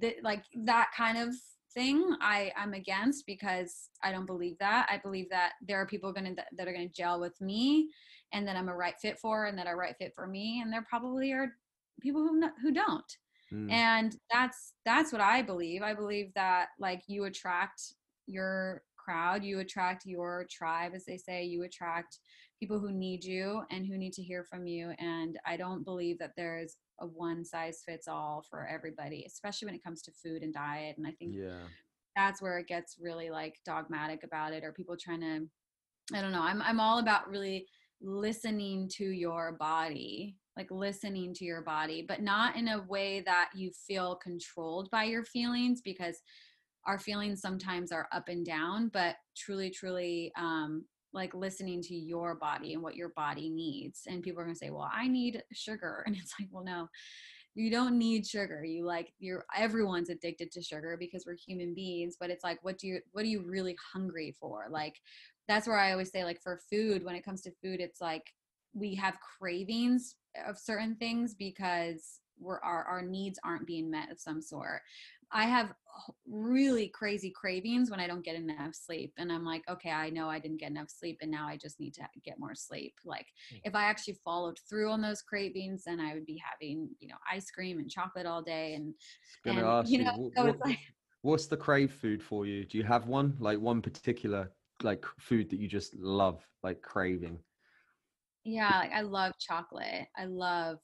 that like that kind of thing I I'm against because I don't believe that. I believe that there are people going to that are going to gel with me and that I'm a right fit for and that are right fit for me and there probably are people who who don't. Mm. And that's that's what I believe. I believe that like you attract your crowd, you attract your tribe as they say, you attract people who need you and who need to hear from you and I don't believe that there's a one size fits all for everybody, especially when it comes to food and diet. And I think yeah. that's where it gets really like dogmatic about it, or people trying to, I don't know. I'm I'm all about really listening to your body, like listening to your body, but not in a way that you feel controlled by your feelings because our feelings sometimes are up and down, but truly, truly um, like listening to your body and what your body needs. And people are going to say, well, I need sugar. *laughs* And it's like, well, no, you don't need sugar. You like, you're, everyone's addicted to sugar because we're human beings. But it's like, what do you, what are you really hungry for? Like, that's where I always say, like, for food, when it comes to food, it's like we have cravings of certain things because we're our, our needs aren't being met of some sort I have really crazy cravings when I don't get enough sleep. And I'm like, okay, I know I didn't get enough sleep and now I just need to get more sleep. Like mm. if I actually followed through on those cravings, then I would be having, you know, ice cream and chocolate all day. And, and you know, you, so what, like, what's the crave food for you? Do you have one, like one particular like food that you just love, like craving? Yeah, like I love chocolate. I love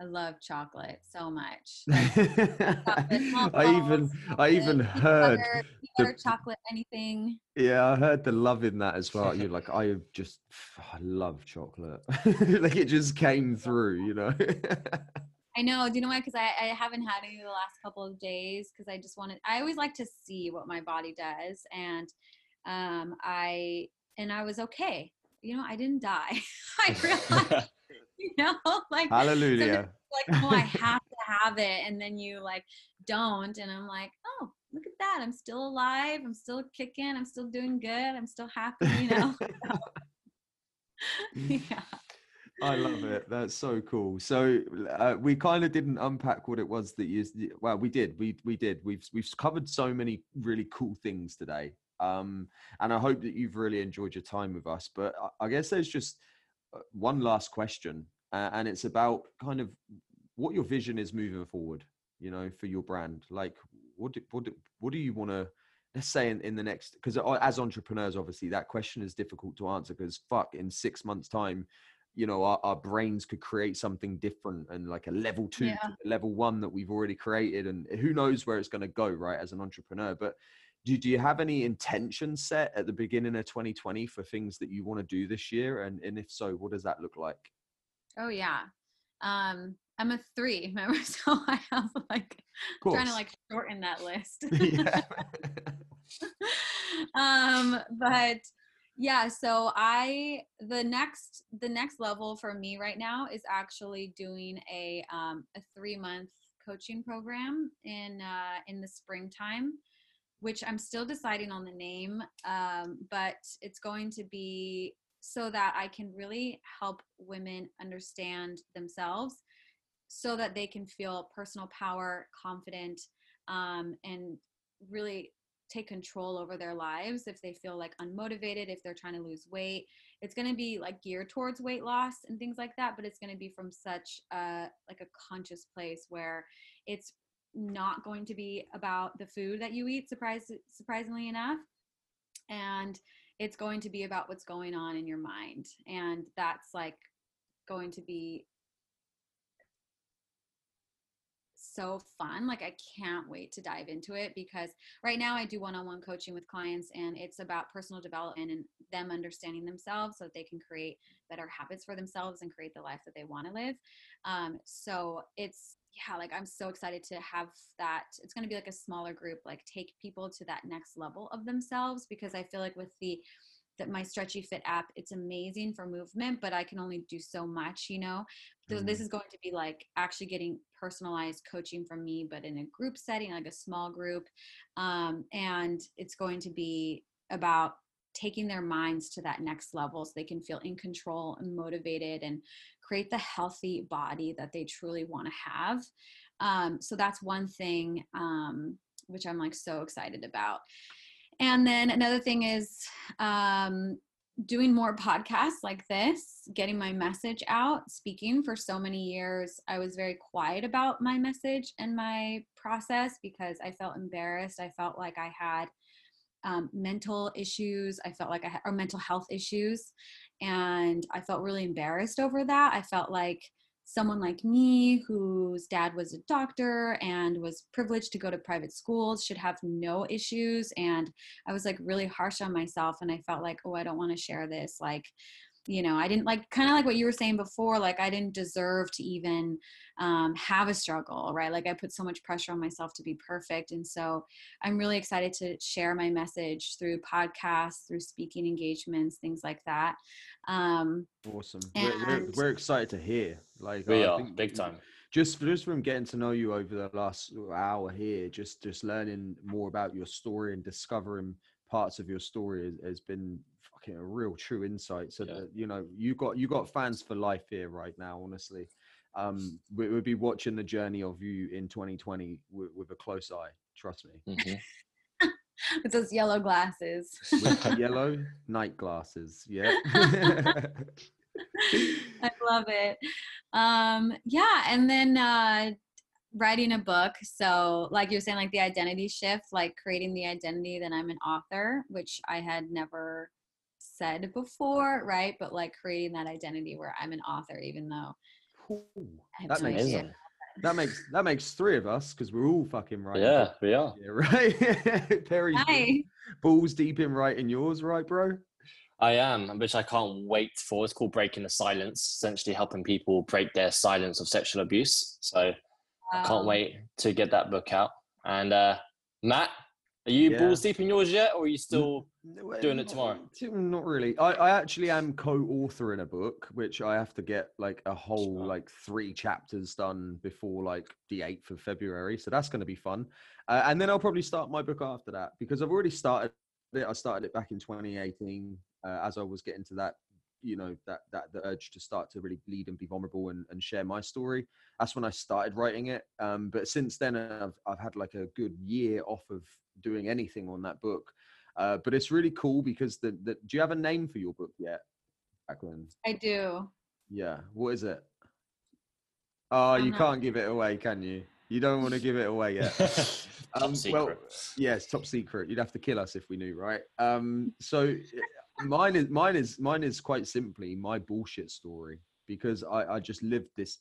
I love chocolate so much. *laughs* I even I even heard butter, butter, chocolate, anything. Yeah, I heard the love in that as well. You're *laughs* like, I just I love chocolate. *laughs* like it just came through, you know. I know. Do you know why? Because I, I haven't had any the last couple of days because I just wanted. I always like to see what my body does, and um, I and I was okay. You know, I didn't die. I realized *laughs* you know, like hallelujah. Like, oh, I have to have it, and then you like don't, and I'm like, oh, look at that, I'm still alive, I'm still kicking, I'm still doing good, I'm still happy, you know. *laughs* *laughs* yeah. I love it. That's so cool. So uh, we kind of didn't unpack what it was that you. Well, we did. We we did. We've we've covered so many really cool things today. Um, and I hope that you've really enjoyed your time with us. But I, I guess there's just one last question, uh, and it's about kind of what your vision is moving forward. You know, for your brand, like what do, what do, what do you want to let's say in, in the next because as entrepreneurs obviously that question is difficult to answer because fuck in six months time you know our, our brains could create something different and like a level two yeah. level one that we've already created and who knows where it's going to go right as an entrepreneur but do, do you have any intention set at the beginning of 2020 for things that you want to do this year? And, and if so what does that look like? Oh yeah. Um i'm a three *laughs* remember? So i have like trying to like shorten that list. *laughs* *laughs* Um but yeah so i the next the next level for me right now is actually doing a um, a three month coaching program in uh, in the springtime which i'm still deciding on the name um, but it's going to be so that i can really help women understand themselves so that they can feel personal power confident um, and really take control over their lives if they feel like unmotivated if they're trying to lose weight. It's going to be like geared towards weight loss and things like that but it's going to be from such a like a conscious place where it's not going to be about the food that you eat surprise surprisingly enough and it's going to be about what's going on in your mind and that's like going to be so fun. Like I can't wait to dive into it because right now I do one-on-one coaching with clients and it's about personal development and them understanding themselves so that they can create better habits for themselves and create the life that they want to live. Um, so it's yeah, like I'm so excited to have that. It's going to be like a smaller group, like take people to that next level of themselves because I feel like with the that my stretchy fit app it's amazing for movement but i can only do so much you know so mm. this is going to be like actually getting personalized coaching from me but in a group setting like a small group um, and it's going to be about taking their minds to that next level so they can feel in control and motivated and create the healthy body that they truly want to have um, so that's one thing um, which i'm like so excited about and then another thing is um, doing more podcasts like this, getting my message out, speaking for so many years. I was very quiet about my message and my process because I felt embarrassed. I felt like I had um, mental issues. I felt like I had, or mental health issues. And I felt really embarrassed over that. I felt like someone like me whose dad was a doctor and was privileged to go to private schools should have no issues and i was like really harsh on myself and i felt like oh i don't want to share this like you know i didn't like kind of like what you were saying before like i didn't deserve to even um, have a struggle right? Like i put so much pressure on myself to be perfect and so i'm really excited to share my message through podcasts through speaking engagements things like that um, awesome. And, we're, we're, we're, excited to hear like we I are big time. just just from getting to know you over the last hour here just just learning more about your story and discovering parts of your story has, has been fucking a real true insight. So yeah. that you know you got you got fans for life here right now. Honestly, um, we would be watching the journey of you in 2020 with, with a close eye. Trust me. Mm-hmm. *laughs* with those yellow glasses. with *laughs* yellow night glasses. Yeah. *laughs* I love it. Um, yeah, and then uh, writing a book so like you're saying like the identity shift like creating the identity that i'm an author which i had never said before right? But like creating that identity where i'm an author even though Ooh, that no makes idea. that makes that makes three of us because we're all fucking right yeah we are. Yeah, *laughs* right? Perry balls deep in writing yours right bro? I am, which I can't wait for. It's called Breaking the Silence, essentially helping people break their silence of sexual abuse. So I can't wait to get that book out. And uh, Matt, are you yeah. balls deep in yours yet, or are you still doing it tomorrow? Not really. I, I actually am co-authoring a book, which I have to get like a whole sure. like three chapters done before like the eighth of February. So that's going to be fun. Uh, and then I'll probably start my book after that because I've already started it. I started it back in 2018 uh, as I was getting to that you know that that the urge to start to really bleed and be vulnerable and, and share my story that's when i started writing it um, but since then I've, I've had like a good year off of doing anything on that book Uh, but it's really cool because the, the do you have a name for your book yet, Jacqueline? I do. Yeah. What is it? Oh, you can't give it away, can you? You don't want to give it away yet. *laughs* Top Um, secret. well, yes, top secret. You'd have to kill us if we knew, right? Um, so *laughs* mine is mine is mine is quite simply my bullshit story because I, I just lived this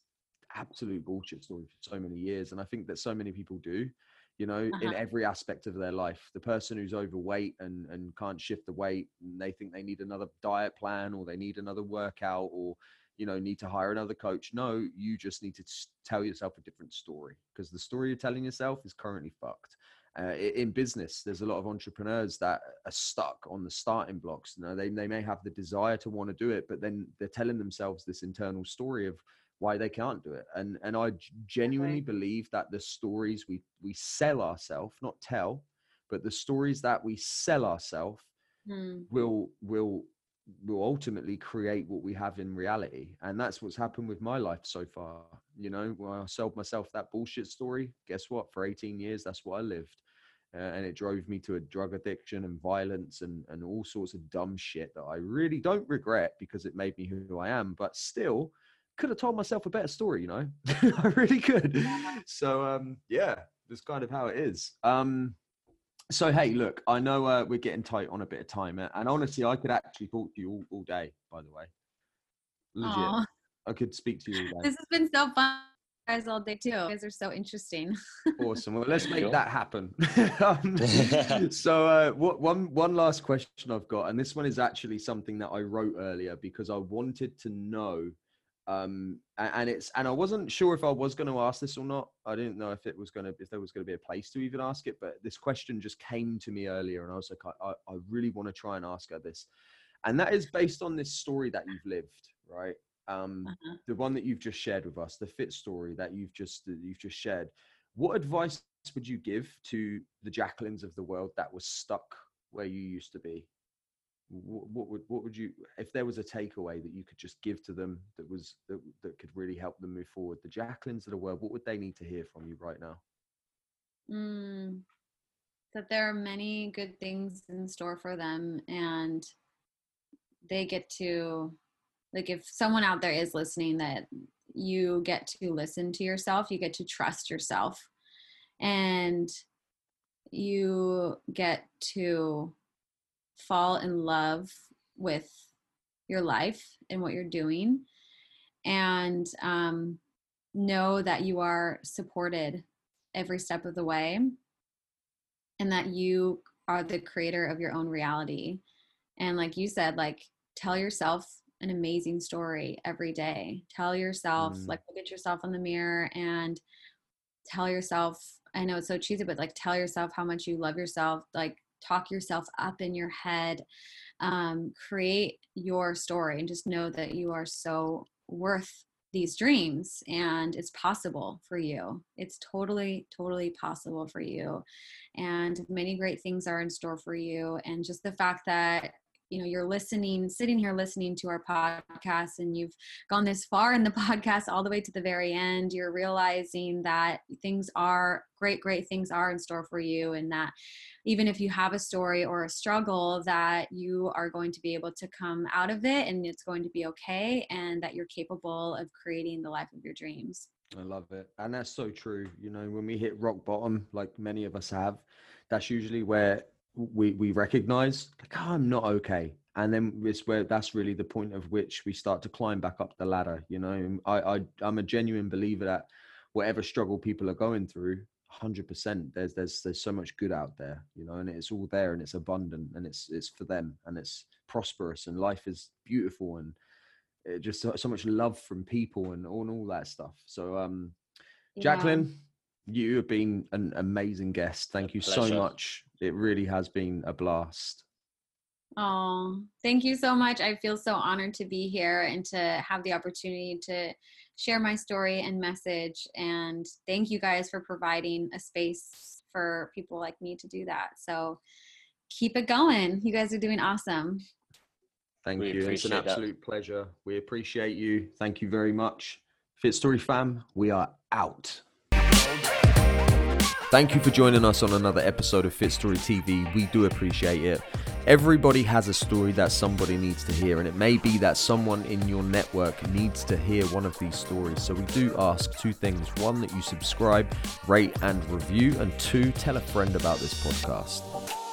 absolute bullshit story for so many years, and I think that so many people do. You know, in Uh-huh. every aspect of their life, the person who's overweight and and can't shift the weight, and they think they need another diet plan or they need another workout or you know need to hire another coach no you just need to tell yourself a different story because the story you're telling yourself is currently fucked uh, in business there's a lot of entrepreneurs that are stuck on the starting blocks you know they, they may have the desire to want to do it but then they're telling themselves this internal story of why they can't do it. And and i genuinely believe that the stories we we sell ourselves not tell but the stories that we sell ourselves Hmm. will will will ultimately create what we have in reality. And that's what's happened with my life so far. You know when i sold myself that bullshit story guess what? For 18 years that's what i lived uh, and it drove me to a drug addiction and violence and and all sorts of dumb shit that i really don't regret because it made me who i am but still could have told myself a better story you know? *laughs* I really could. So um yeah that's kind of how it is. Um so hey, look, I know uh, we're getting tight on a bit of time, and honestly, I could actually talk to you all, all day. By the way, legit, I could speak to you all day. this has been so fun, guys, all day too. You guys are so interesting. awesome. Well, let's make Sure. that happen. *laughs* um, *laughs* so, uh, what, one one last question I've got, and this one is actually something that I wrote earlier because I wanted to know, um, a- and it's and I wasn't sure if I was going to ask this or not. I didn't know if it was going to if there was going to be a place to even ask it, but this question just came to me earlier, and I was like, I, I I really want to try and ask her this, and that is based on this story that you've lived, right? Um, Uh-huh. the one that you've just shared with us, the fit story that you've just that you've just shared. What advice would you give to the Jacquelines of the world that was stuck where you used to be? What, what would what would you if there was a takeaway that you could just give to them that was that, that could really help them move forward? The Jacquelines of the world, what would they need to hear from you right now? Mm, that there are many good things in store for them and they get to like if someone out there is listening that you get to listen to yourself you get to trust yourself. And you get to fall in love with your life and what you're doing and um, know that you are supported every step of the way and that you are the creator of your own reality. And like you said like tell yourself an amazing story every day. Tell yourself Mm. like look at yourself in the mirror and tell yourself i know it's so cheesy but like tell yourself how much you love yourself like talk yourself up in your head um, create your story and just know that you are so worth these dreams and it's possible for you. It's totally totally possible for you. And many great things are in store for you and just the fact that you know you're listening sitting here listening to our podcast and you've gone this far in the *laughs* podcast all the way to the very end you're realizing that things are great great things are in store for you and that even if you have a story or a struggle that you are going to be able to come out of it and it's going to be okay and that you're capable of creating the life of your dreams I love it. And that's so true. You know, when we hit rock bottom, like many of us have, that's usually where we, we recognize, like, oh, I'm not okay. And then it's where that's really the point of which we start to climb back up the ladder. You know, I, I, I'm a genuine believer that whatever struggle people are going through, 100%, there's, there's, there's so much good out there, you know, and it's all there and it's abundant and it's, it's for them and it's prosperous and life is beautiful and it just so, so much love from people and all, and all that stuff. So, um, Yeah. Jacqueline, you have been an amazing guest. Thank you so much. It really has been a blast. Oh, thank you so much. I feel so honored to be here and to have the opportunity to share my story and message. And thank you guys for providing a space for people like me to do that. So keep it going. You guys are doing awesome. Thank We you. It's an appreciate that. absolute pleasure. We appreciate you. Thank you very much. Fit Story fam, we are out. Thank you for joining us on another episode of Fit Story TV. We do appreciate it. Everybody has a story that somebody needs to hear, and it may be that someone in your network needs to hear one of these stories. So, we do ask two things one, that you subscribe, rate, and review, and two, tell a friend about this podcast.